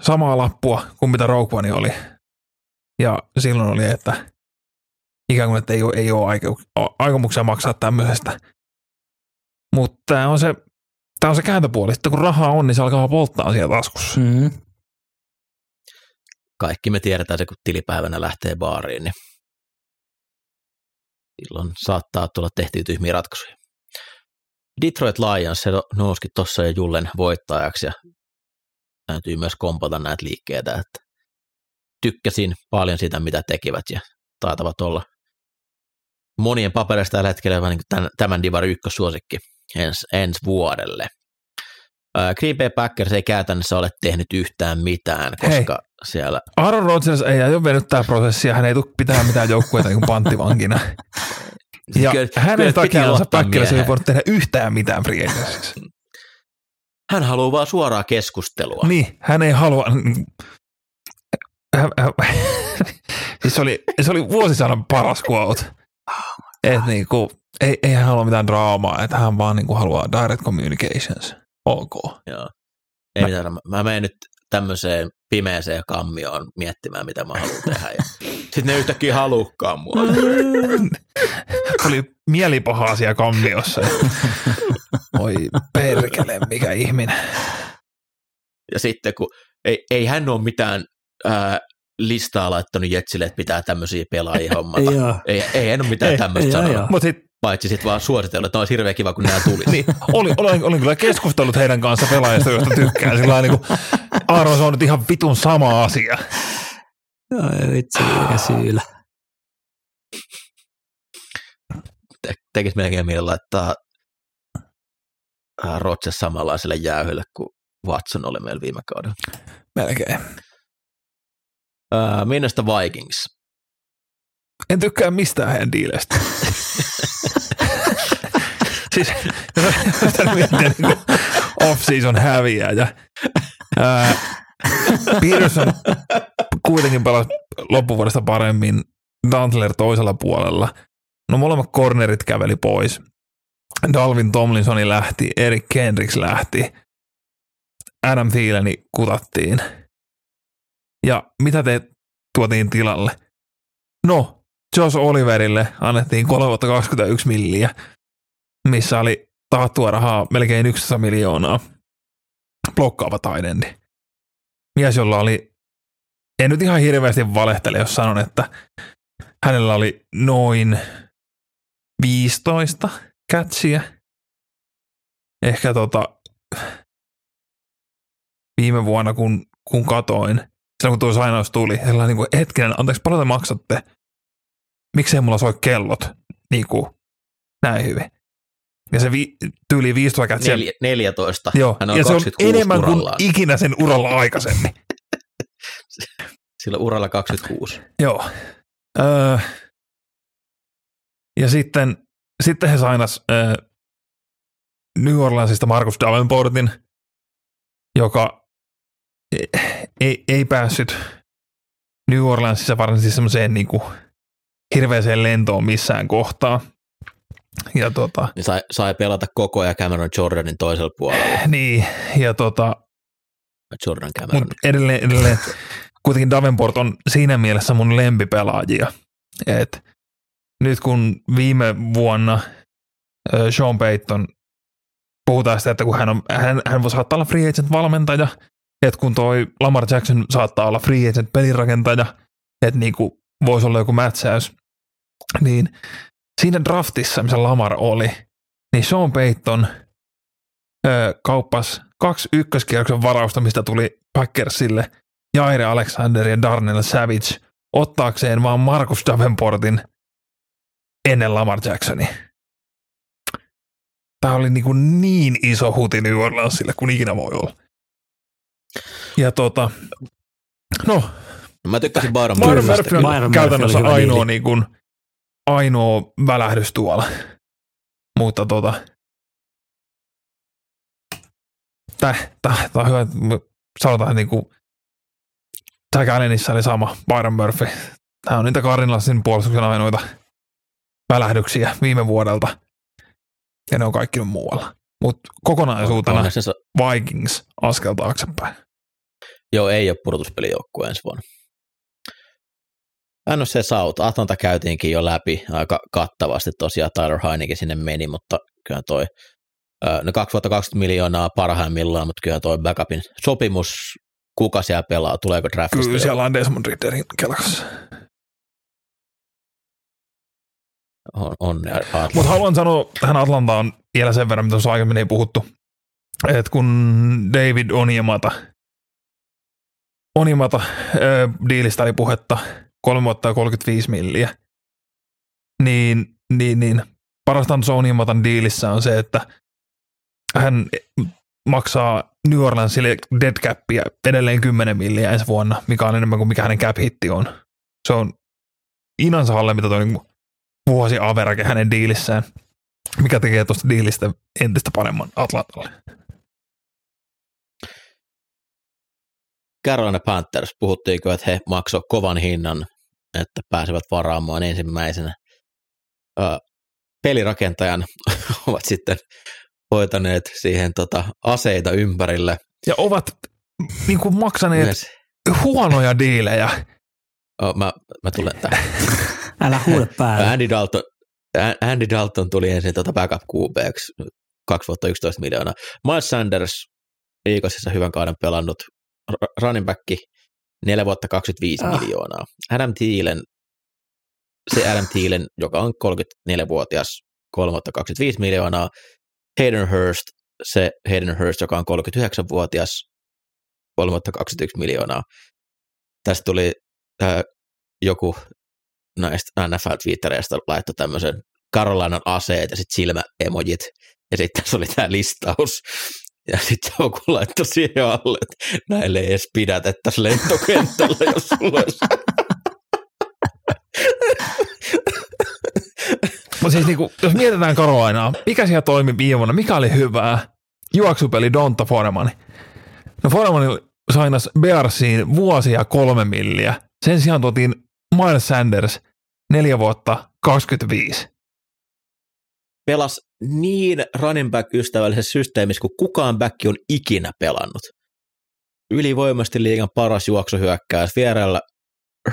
samaa lappua kuin mitä Rogue One oli. Ja silloin oli, että ikään kuin, että ei ole, ei ole aiko, aikomuksia maksaa tämmöisestä. Mutta tämä on se, tää on se kääntöpuoli. Sitten kun rahaa on, niin se alkaa polttaa siellä taskussa. Mm. Kaikki me tiedetään se, kun tilipäivänä lähtee baariin, niin silloin saattaa tulla tehtyä tyhmiä ratkaisuja. Detroit Lions, se nousikin tuossa jo Jullen voittajaksi ja täytyy myös kompata näitä liikkeitä, että tykkäsin paljon siitä, mitä tekivät ja taitavat olla monien paperista tällä hetkellä niin tämän, Divari ykkössuosikki ens, ensi vuodelle. Green Bay Packers ei käytännössä ole tehnyt yhtään mitään, Hei. koska siellä Aaron Rodgers ei aio venyttää prosessia, hän ei tule pitää mitään joukkueita niin panttivankina. Ja Kyllä- hänen takiansa Packers ei mieheen. voi tehdä yhtään mitään free. Hän haluaa vaan suoraa keskustelua. Niin, hän ei halua... Siis se oli, se oli vuosisadan paras quote. Et niinku, ei, ei hän halua mitään draamaa, että hän vaan niinku haluaa direct communications. Ok. Joo. Ei mitään, mä, mä menen nyt tämmöiseen pimeäseen kammioon miettimään, mitä mä haluan tehdä. Ja sitten ne yhtäkkiä halukkaan mua. Oli mielipaha asia kammiossa. Oi perkele, mikä ihminen. Ja sitten kun ei, ei hän ole mitään ää, listaa laittanut Jetsille, että pitää tämmöisiä pelaajia hommata. Ei, ei hän ole mitään tämmöistä joo. Mutta sitten Paitsi sitten vaan suositellut, että olisi hirveän kiva, kun nämä tulisi. niin, oli, olen, olin kyllä keskustellut heidän kanssa pelaajista, joista tykkään. Sillä niin kuin, Aaron, se on nyt ihan vitun sama asia. Ai vitsi, mikä syylä. Te, tekisi melkein mieli laittaa ää, Rodgers samanlaiselle jäähylle kuin Watson oli meillä viime kaudella. Melkein. Ää, Minnestä Vikings. En tykkää mistään heidän diileistä. siis niin off-season häviää ja ää, Peterson kuitenkin pelasi loppuvuodesta paremmin, Dantler toisella puolella. No molemmat cornerit käveli pois. Dalvin Tomlinsoni lähti, Erik Kendricks lähti, Adam Thieleni kutattiin. Ja mitä te tuotiin tilalle? No, Josh Oliverille annettiin 3 vuotta 21 milliä, missä oli taattua rahaa melkein 11 miljoonaa. Blokkaava taidendi. Mies, jolla oli, en nyt ihan hirveästi valehtele, jos sanon, että hänellä oli noin 15 catchia. Ehkä tota, viime vuonna, kun, kun katoin, silloin kun tuo sainaus tuli, sellainen niin kuin, hetkinen, anteeksi, paljon te maksatte? Miksei mulla soi kellot niin kuin, näin hyvin? Ja se vi, tyyli 15 catchia. Neljä, 14. Joo, Hän on ja se on 26 enemmän urallaan. kuin ikinä sen uralla aikaisemmin. Sillä uralla 26. Joo. Öö, ja sitten, sitten he sainas öö, New Orleansista Marcus Davenportin, joka ei, ei, ei päässyt New Orleansissa varsinaisesti semmoiseen niin kuin hirveäseen lentoon missään kohtaa. Ja tota, Niin sai, sai pelata koko ajan Cameron Jordanin toisella puolella. niin, ja tota, Jordan Cameron. Mutta edelleen, edelleen kuitenkin Davenport on siinä mielessä mun lempipelaajia. Et nyt kun viime vuonna Sean Payton puhutaan sitä, että kun hän, on, hän, hän voi saattaa olla free agent valmentaja, että kun toi Lamar Jackson saattaa olla free agent pelirakentaja, että niinku voisi olla joku mätsäys, niin siinä draftissa, missä Lamar oli, niin Sean Payton ö, kauppasi kaksi ykköskierroksen varausta, mistä tuli Packersille Jaire Alexander ja Darnell Savage ottaakseen vaan Marcus Davenportin ennen Lamar Jacksonia. Tämä oli niin, kuin niin iso huti New Orleansille kuin ikinä voi olla. Ja tota, no, Mä tykkäsin Byron Murphy on Byron Murphy käytännössä oli hyvä ainoa, niin kuin, ainoa välähdys tuolla. Mutta tota, tää, tää, tää on hyvä, sanotaan niin kuin Jack Allenissa oli sama Byron Murphy. Tämä on niitä Cardinalsin puolustuksen ainoita välähdyksiä viime vuodelta. Ja ne on kaikki nyt muualla. Mutta kokonaisuutena Vikings askel taaksepäin. Joo, ei ole pudotuspelijoukkue ensi vuonna. NFC South, Atlanta käytiinkin jo läpi aika kattavasti tosiaan, Tyler Heineken sinne meni, mutta kyllä toi, no 2 vuotta 20 miljoonaa parhaimmillaan, mutta kyllä toi backupin sopimus, kuka siellä pelaa, tuleeko draftista? Kyllä siellä on Desmond Ritterin kelkassa. On, on. Mutta haluan sanoa tähän Atlantaan vielä sen verran, mitä tuossa aiemmin ei puhuttu. Että kun David Oniemata, Oniemata ö, diilistä oli puhetta kolme vuotta ja 35 milliä, niin, niin, niin parasta tuossa Oniematan diilissä on se, että hän maksaa New Orleansille dead capia edelleen 10 milliä ensi vuonna, mikä on enemmän kuin mikä hänen cap hitti on. Se on inansa alle, mitä tuo niinku vuosi average hänen diilissään, mikä tekee tuosta diilistä entistä paremman Atlantalle. Carolina Panthers, puhuttiinko, että he maksoi kovan hinnan, että pääsevät varaamaan ensimmäisenä. Ö, pelirakentajan ovat sitten hoitaneet siihen tota, aseita ympärille. Ja ovat niin kuin maksaneet Myös. huonoja diilejä. Oh, mä, mä tulen tähän. Älä huuda päälle. Andy Dalton, Andy Dalton tuli ensin tuota backup QBksi, kaksi vuotta 11 miljoonaa. Miles Sanders, Eaglesissa hyvän kauden pelannut running back, neljä vuotta 25 Ah. miljoonaa. Adam Thielen, se Adam Thielen, joka on 34-vuotias, kolme vuotta 25 miljoonaa. Hayden Hurst, se Hayden Hurst, joka on 39-vuotias, kolme vuotta 21 miljoonaa. Tästä tuli äh, joku näistä NFL-twittereistä laittoi tämmöisen Karolainan aseet ja sitten silmäemojit. Ja sitten tässä oli tämä listaus. Ja sitten joku laittoi siihen alle, että näille ei edes pidätettäisi lentokentällä, jos sulla olisi. Mutta siis niinku, jos mietitään Karolainaa, mikä siellä toimi viime vuonna, mikä oli hyvää? Juoksupeli Donta Foreman. No Foreman sainas Bearsiin vuosia kolme milliä. Sen sijaan tuotiin Miles Sanders neljä vuotta 25. Pelas niin running back-ystävällisessä systeemissä, kuin kukaan back on ikinä pelannut. Ylivoimasti liigan paras juoksuhyökkäys, vierellä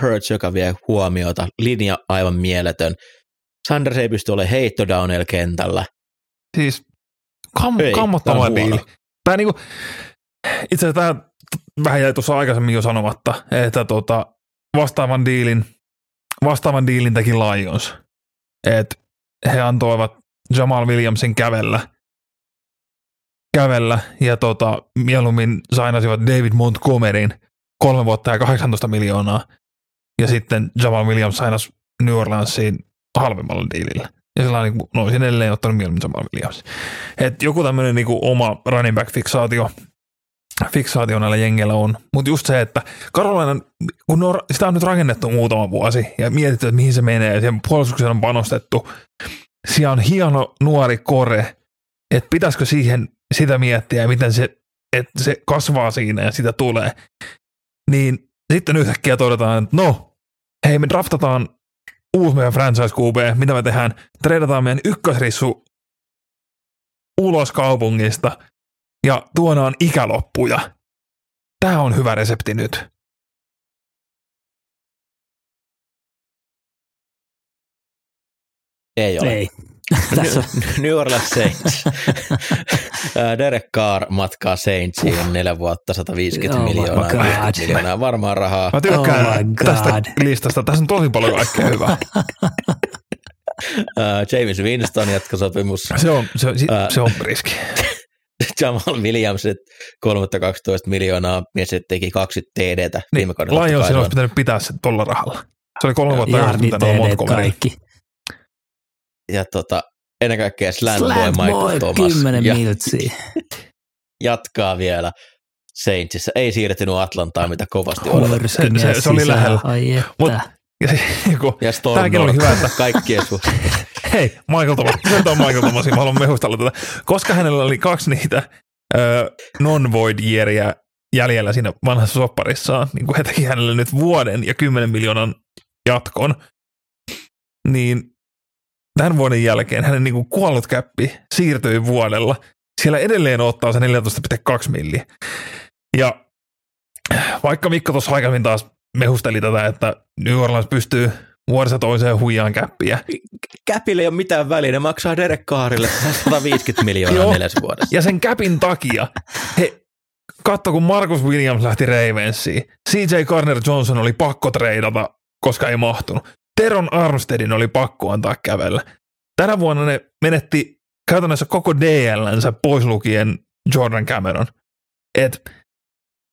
Hurts, joka vie huomiota, linja aivan mieletön. Sanders ei pysty olemaan heittodownilla kentällä. Siis kam- Ei, kammottava on huono. diili. Tää niinku, itse asiassa tämä vähän jäi tuossa aikaisemmin jo sanomatta, että tota, vastaavan diilin, vastaavan diilin teki Lions. Et he antoivat Jamal Williamsin kävellä, kävellä ja tota, mieluummin sainasivat David Montgomeryn kolme vuotta ja 18 miljoonaa. Ja sitten Jamal Williams sainas New Orleansiin halvemmalla diilillä. Ja sillä niin no olisin edelleen ottanut mieluummin Jamal Williams. Et joku tämmöinen niin oma running back fiksaatio, fiksaatio näillä jengeillä on. Mutta just se, että Carolina, kun on, sitä on nyt rakennettu muutama vuosi ja mietitty, että mihin se menee ja siihen puolustukseen on panostettu. Siellä on hieno nuori kore, että pitäisikö siihen sitä miettiä miten se, että se kasvaa siinä ja sitä tulee. Niin sitten yhtäkkiä todetaan, että no, hei me draftataan uusi meidän franchise QB, mitä me tehdään? Treidataan meidän ykkösrissu ulos kaupungista ja tuodaan ikäloppuja. Tämä on hyvä resepti nyt. Ei ole. Ei. Tässä New Orleans Saints. Derek Carr matkaa Saintsiin neljä vuotta, 150 Oh miljoonaa, God. 50 miljoonaa, varmaan rahaa. Mä tykkään Oh tästä God. listasta. Tässä on tosi paljon kaikkea hyvää. Ää, James Winston jatkosopimus, Se on, se, on- se on riski. Jamal Williams, 312 miljoonaa, mies teki 20 TDtä Niin, viime kaudella. kai olisi pitänyt pitää se tuolla rahalla. Se oli kolme vuotta Jardit, mitä ne on TDt, Montgomery. kaikki. Ja tota, ennen kaikkea Slant Boy Slant Michael Thomas 10 ja, miltsiä. jatkaa vielä Saintsissa. Ei siirtynyt Atlantaan, mitä kovasti odotettiin. Hursky se- mies se oli sisään. lähellä. Ai että. Mut- Ja se, kun, Ja Storm Tämäkin oli hyvä, että- kaikkien su- hei, Michael Thomas, se on Michael Thomas, mä haluan mehustella tätä. Koska hänellä oli kaksi niitä ö, non-void yeariä jäljellä siinä vanhassa sopparissaan, niin kuin he teki hänelle nyt vuoden ja 10 miljoonan jatkon, niin tämän vuoden jälkeen hänen niin kuin kuollut käppi siirtyi vuodella. Siellä edelleen ottaa se 14,2 milliä. Ja vaikka Mikko tuossa aikaisemmin taas mehusteli tätä, että New Orleans pystyy vuodessa toiseen huijaan käppiä, Käpille ei ole mitään väliä, ne maksaa Derek Carrille 150 miljoonaa Joo. neljäs vuodessa. Ja sen käpin takia, he, katso kun Marcus Williams lähti Ravensiin, CJ Garner Johnson oli pakko treidata, koska ei mahtunut. Teron Armsteadin oli pakko antaa kävellä. Tänä vuonna ne menetti käytännössä koko DLnsä pois lukien Jordan Cameron. Et,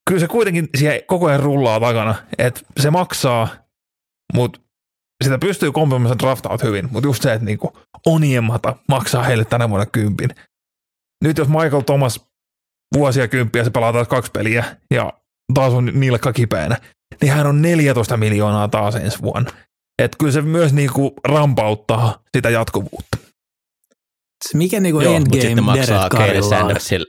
kyllä se kuitenkin siellä koko ajan rullaa takana, että se maksaa, mutta sitä pystyy kompensoimaan draft out hyvin, mutta just se, että niinku Oniemata maksaa heille tänä vuonna kympin. Nyt jos Michael Thomas vuosia kymppiä, se pelaa taas kaksi peliä ja taas on nilkka kipeänä, niin hän on 14 miljoonaa taas ensi vuonna. Et kyllä se myös niinku rampauttaa sitä jatkuvuutta. Se Mikä niinku Joo, mutta sitten endgame maksaa on? Sandersille.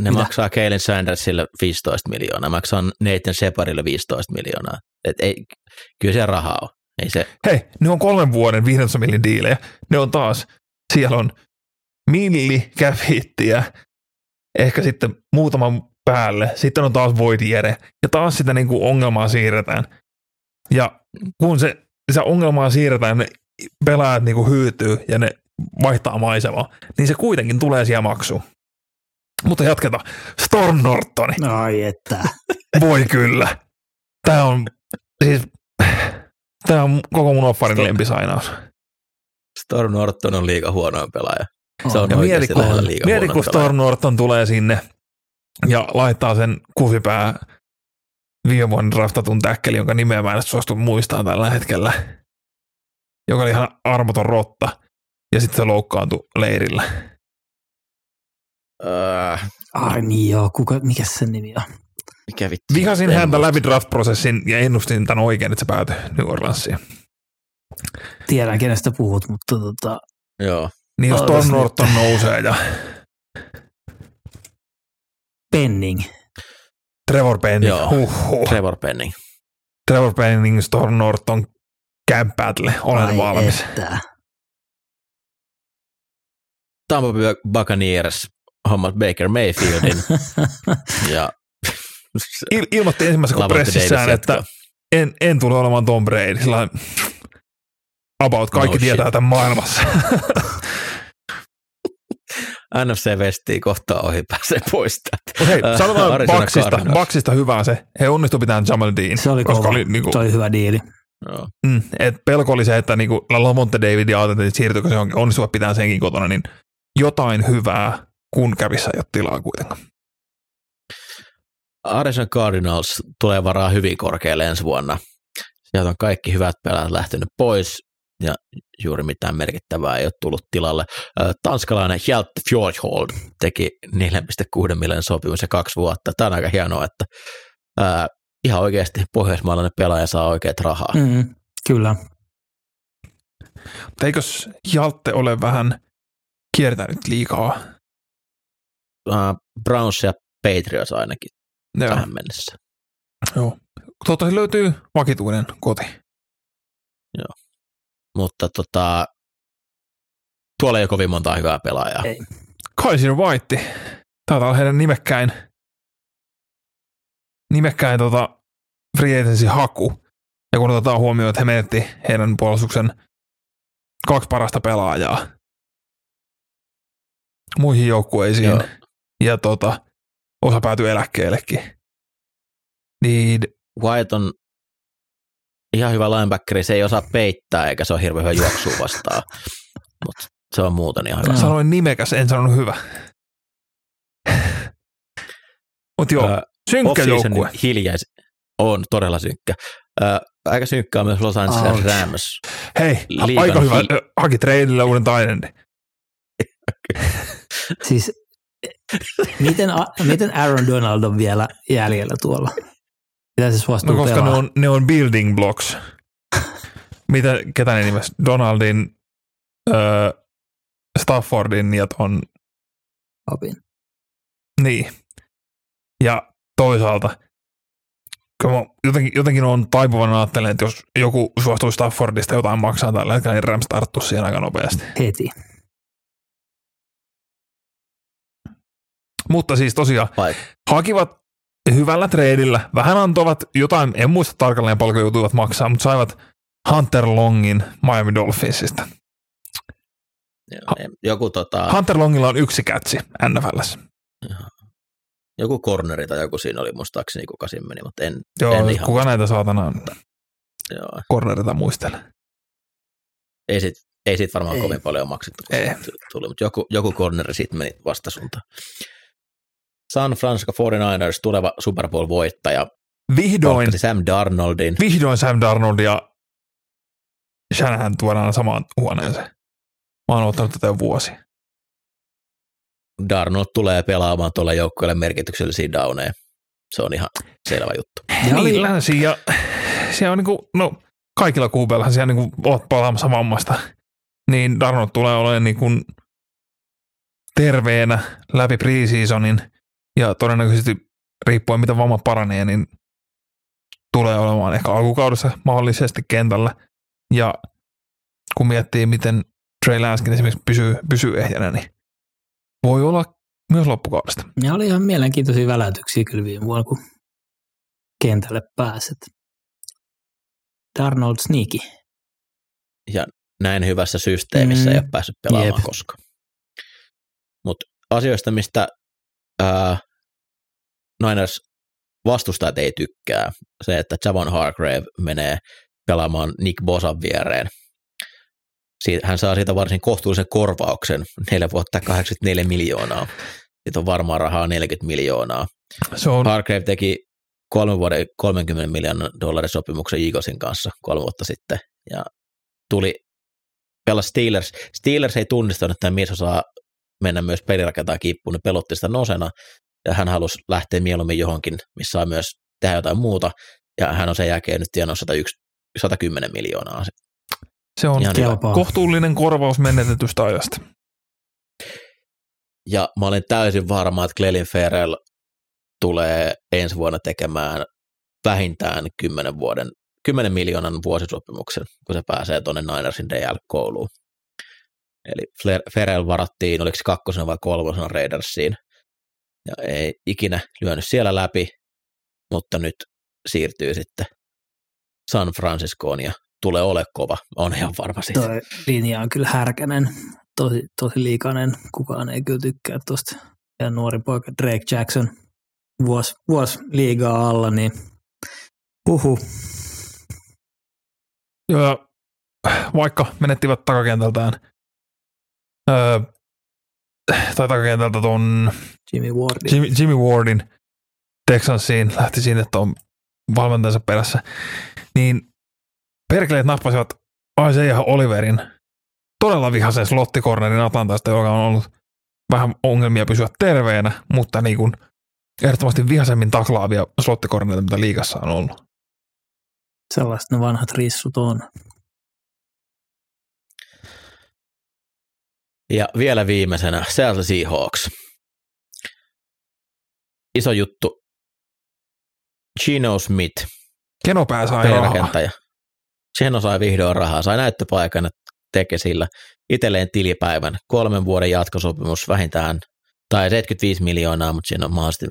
Ne Mitä? maksaa Kalen Sandersille 15 miljoonaa, maksaa Nathan Shepardille 15 miljoonaa. Et ei, kyllä se rahaa on. Ei se, Hei, ne on kolmen vuoden 15 millin diilejä. Ne on taas, siellä on milli cap hittiä, ehkä sitten muutaman päälle, sitten on taas Void Jere, ja taas sitä niin kuin ongelmaa siirretään. Ja kun se, se ongelmaa siirretään, ne pelaajat niin kuin hyytyy ja ne vaihtaa maisemaa, niin se kuitenkin tulee siellä maksuun. Mutta jatketaan. Storm Nortoni. Ai että. Voi kyllä. Tämä on, siis, tämä on koko mun offarin Storm. lempisainaus. Storm Norton on liiga huonoin pelaaja. Se on Ja mieti, kun, mieti, kun. Storm Norton tulee sinne ja laittaa sen kusipää viime vuonna draftatun täkkeli, jonka nimeä mä en suostu muistaa tällä hetkellä, joka oli ihan armoton rotta, ja sitten se loukkaantui leirillä. Öö, Ai niin joo, kuka, mikä sen nimi on? mikä vittu? Vihasin häntä muista. läpi draft-prosessin ja ennustin tämän oikein, että se päätyi New Orleansiin. Tiedän, kenestä puhut, mutta tota, Joo. Niin jos nyt. Norton nousee ja Penning. Trevor Penning, Joo. huhhuh. Trevor Penning. Trevor Penning, Storm Norton, Camp Battle, olen Ai valmis. Että. Tampa Bay Buccaneers hommat Baker Mayfieldin ja Il- ilmoitti ensimmäisessä Lavonte pressissään, että en, en tule olemaan Tom Brady. Sillä about kaikki No tietää shit. tämän maailmassa. NFC Westiin kohtaa ohi pääsee pois täältä. Hei, Äh, sanotaan Bucksista, Cardinals. Bucksista hyvää se. He onnistu pitämään Jamal Dean. Se oli koska oli, niinku, Se oli hyvä diili. Joo. mm, et pelko oli se, että niinku Lamonte David ja ajateltiin, että siirtyykö se johonkin, onnistuvat pitää senkin kotona, niin jotain hyvää, kun kävissä ei ole tilaa kuitenkaan. Arizona Cardinals tulee varaa hyvin korkealle ensi vuonna. Sieltä on kaikki hyvät pelaajat lähtenyt pois ja juuri mitään merkittävää ei ole tullut tilalle. Tanskalainen Hjalte Fjordhold teki 4,6 miljoonan sopimus ja kaksi vuotta. Tämä on aika hienoa, että ää, ihan oikeasti pohjoismaalainen pelaaja saa oikeat rahaa. Mm. Kyllä. Mutta eikös Hjalte ole vähän kiertänyt liikaa? Browns ja Patriots ainakin Joo. tähän mennessä. Joo. Toivottavasti löytyy vakituinen koti. Mutta tota, tuolla ei ole kovin monta hyvää pelaajaa. Ei. Kaiser White. Taitaa olla heidän nimekkäin, nimekkäin tota free agency haku. Ja kun otetaan huomioon, että he menetti heidän puolustuksen kaksi parasta pelaajaa muihin joukkueisiin. Joo. Ja tota, osa päätyi eläkkeellekin. Niin White on ihan hyvä linebackeri, se ei osaa peittää eikä se ole hirveän hyvä juoksua vastaan, mutta se on muuten ihan hyvä. Sanoin nimekäs, en sanonut hyvä. Mutta joo, synkkä joukkue. hiljais on todella synkkä. Ö, aika synkkä on myös Los Angeles Ouch. Rams. Hei, liigan aika hyvä. hi- Haki treidillä uuden taidendi. Siis miten, A- miten Aaron Donald on vielä jäljellä tuolla? Mitä se suostuu No koska ne pelaa? on, ne on building blocks. Mitä, ketä ne nimessä? Donaldin, ö, Staffordin ja ton, Opin. niin. Ja toisaalta, kyllä mä jotenkin, jotenkin on taipuvan ajattelen, että jos joku suostuu Staffordista jotain maksaa tällä hetkellä, niin Rams tarttuisi siihen aika nopeasti. Heti. Mutta siis tosiaan, Vai, hakivat hyvällä treidillä, vähän antoivat jotain, en muista tarkalleen paljonko joutuivat maksaa, mutta saivat Hunter Longin Miami Dolphinsista. joku, tota, Hunter Longilla on yksi kätsi NFLssä. joku corneri tai joku siinä oli muistaakseni, kuka siinä meni, mutta en, Joo, en ihan kuka näitä saatana joo. cornerita muistele. Ei sit, ei siitä varmaan Ei. kovin paljon maksettu, kun Ei. se tuli, mutta joku, joku corneri siitä meni vastasuntaan. San Francisco 49ers, tuleva Super Bowl-voittaja, Vihdoin, Sam Darnoldin. vihdoin Sam Darnold ja Shanahan tuodaan samaan huoneeseen. Mä oon ottanut tätä jo vuosi. Darnold tulee pelaamaan tuolle joukkueelle merkityksellisiä downeja. Se on ihan selvä juttu. Ja oli, Niin, länsi ja siellä on niinku, no kaikilla kuupeilla siellä niinku oot palaamassa vammasta. Niin Darnold tulee olemaan niinku terveenä läpi preseasonin ja todennäköisesti riippuen mitä vamma paranee, niin tulee olemaan ehkä alkukaudessa mahdollisesti kentällä. Ja kun miettii, miten Trey Lanskin esimerkiksi pysyy, pysyy ehjänä, niin voi olla myös loppukaudesta. Ja oli ihan mielenkiintoisia väläytyksiä kyllä viime vuonna, kun kentälle pääset. Darnold Sneaky. Ja näin hyvässä systeemissä mm. ei ole päässyt pelaamaan Jep. koskaan. Mutta asioista, mistä ää, Niners vastustajat ei tykkää, se, että Javon Hargrave menee pelaamaan Nick Bosan viereen. Hän saa siitä varsin kohtuullisen korvauksen, neljä vuotta 84 miljoonaa. Siitä on varmaan rahaa 40 miljoonaa. Se on, Hargrave teki kolmen vuoden 30 miljoonan dollarin sopimuksen Eaglesin kanssa kolme vuotta sitten ja tuli pelasi Steelers. Steelers ei tunnistanut, että tämä mies osaa mennä myös pelirakentaa kiippuun, ne pelotti sitä nosena ja hän halusi lähteä mieluummin johonkin, missä saa myös tehdä jotain muuta ja hän on sen jälkeen nyt 101, 110 miljoonaa. se on kohtuullinen korvaus menetetystä ajasta. Ja mä olen täysin varma, että Clelin Ferrell tulee ensi vuonna tekemään vähintään 10, vuoden, 10 miljoonan vuosisopimuksen, kun se pääsee tuonne Ninersin DL-kouluun. Eli Ferrell varattiin, oliko se kakkosena vai kolmosena Raidersiin, ja ei ikinä lyönyt siellä läpi, mutta nyt siirtyy sitten San Franciscoon ja tulee ole kova, on ihan varma siitä. Toi linja on kyllä härkänen, tosi, tosi liikainen. Kukaan ei kyllä tykkää tuosta. Ja nuori poika Drake Jackson, vuosi vuos liigaa alla, niin uhu. Joo, ja vaikka menettivät takakentältään, öö, tai takakentältä tuon Jimmy Ward. Jimmy, Jimmy Wardin Texansiin, lähti siinä, että on valmentajansa perässä, niin perkeleet nappasivat Isaiah Oliverin todella vihaisen slottikornerin Atlantasta, joka on ollut vähän ongelmia pysyä terveenä, mutta niin kuin ehdottomasti vihaisemmin taklaavia slottikorneita, mitä liigassa on ollut. Sellaiset ne vanhat rissut on. Ja vielä viimeisenä Seattle Seahawks. Iso juttu. Gino Smith, Kenopää sai rahaa. Geno sai vihdoin rahaa, sai näyttöpaikan, teke sillä itselleen tilipäivän, kolmen vuoden jatkosopimus vähintään, tai 75 miljoonaa, mutta siinä on mahdollisesti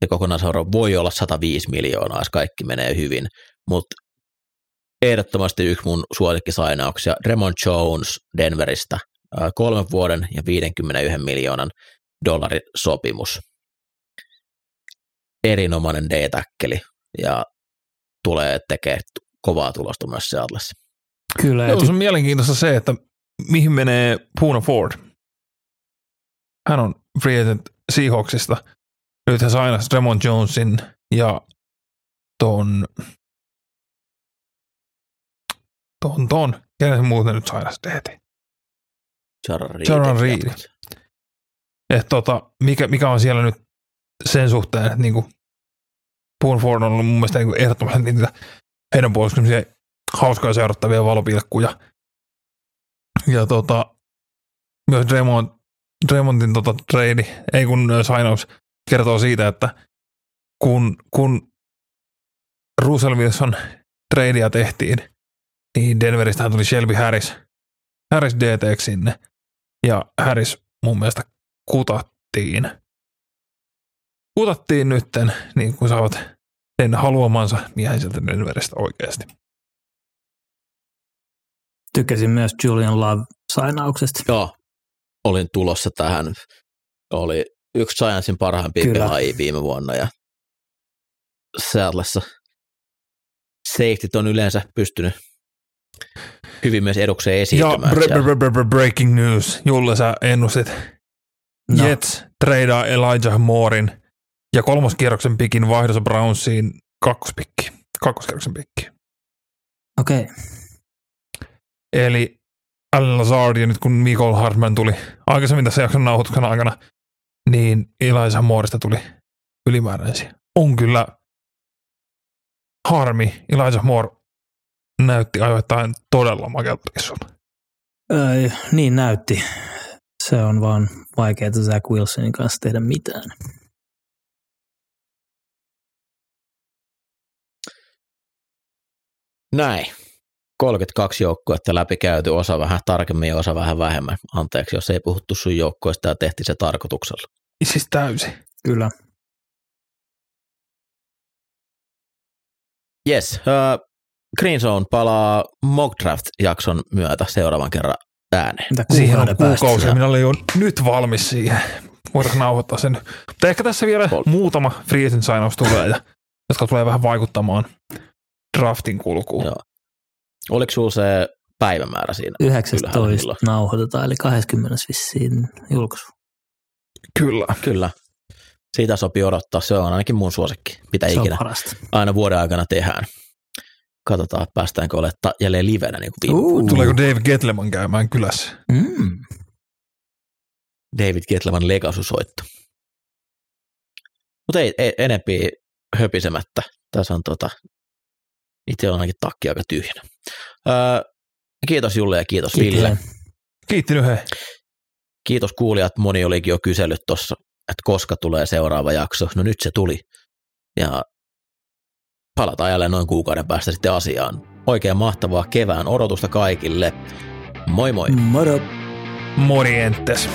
se kokonaisarvo voi olla 105 miljoonaa, jos kaikki menee hyvin, mutta ehdottomasti yksi mun suosikkisainauksia, Remon Jones Denveristä, kolmen vuoden ja 51 miljoonan dollarin sopimus. Erinomainen D-täkkeli ja tulee tekemään kovaa tulosta myös Seatlessa. Kyllä, ja Joo, se on mielenkiintoista se, että mihin menee Puna Ford. Hän on free agent Seahawksista. Nyt hän sai Ramon Jonesin ja ton, ton, ton, kenen muuten nyt sai DT. Jaron Reed. Jaron Reed. Et tota, mikä, mikä on siellä nyt sen suhteen, että niinku Poon Ford on ollut mun mielestä niinku ehdottomasti niitä heidän puolustuksia hauskaa seurattavia valopilkkuja. Ja tota, myös Draymond, Draymontin tota trade, ei kun ö, signaus kertoo siitä, että kun, kun Russell Wilson tradea tehtiin, niin Denveristähän tuli Shelby Harris, Harris DT sinne, ja Harris mun mielestä kutattiin. Kutattiin nytten, niin kun saavat sen haluamansa miehen sieltä Denveristä oikeasti. tykkäsin myös Julian Love-sainauksesta. Joo, olin tulossa tähän. Oli yksi Giantsin parhaimpia Kyllä. pelaajia viime vuonna ja Seatlessa safetyt on yleensä pystynyt hyvin myös edukseen Ja esiintymään. bre- bre- bre- breaking news. Julle, sä ennustit. No. Jets tradeaa Elijah Moorin ja kolmoskierroksen pikin vaihdossa Brownsiin kakkospikki. Kakkoskierroksen pikki. Okei, okay. Eli Alan Lazard ja nyt kun Michael Hartman tuli aikaisemmin tässä jakson nauhoituksen aikana, niin Elijah Moorista tuli ylimääräisiä. On kyllä harmi. Elijah Moore näytti ajoittain todella makelta rissulla. Öö, niin näytti. Se on vaan vaikeaa Zach Wilsonin kanssa tehdä mitään. Näin. 32 joukkuetta läpi käyty, osa vähän tarkemmin ja osa vähän vähemmän. Anteeksi, jos ei puhuttu sun joukkoista ja tehtiin se tarkoituksella. Siis täysin. Kyllä. Yes, uh, Green Zone palaa Mock Draft-jakson myötä seuraavan kerran ääneen. Mitä Siihen on kuukausi. Minä olen jo nyt valmis siihen. Voidaan nauhoittaa sen. Mutta ehkä tässä vielä Kol- muutama free agent signaus tulee, ja, jotka tulee vähän vaikuttamaan draftin kulkuun. Joo. Oliko sulla se päivämäärä siinä? ylhäällä 19 milloin? nauhoitetaan, eli 20 vissiin julkaisu. Kyllä. Kyllä. Siitä sopii odottaa. Se on ainakin mun suosikki. Mitä Se ikinä parasta. aina vuoden aikana tehdään. Katsotaan, päästäänkö olemaan ta- jälleen livenä niin kuin Uh. Tuleeko Dave Getleman käymään kylässä? Mm. David Getlevan legasusoitto. Mutta ei, ei enempi höpisemättä. Tässä on tota, itse on ainakin takki aika tyhjänä. Öö, kiitos Julle ja kiitos Ville. Kiitos. Kiittinyt he. Kiitos kuulijat. Moni olikin jo kysellyt tuossa, että koska tulee seuraava jakso. No nyt se tuli. Ja palataan jälleen noin kuukauden päästä sitten asiaan. Oikein mahtavaa kevään odotusta kaikille. Moi moi! Moro. Morientes.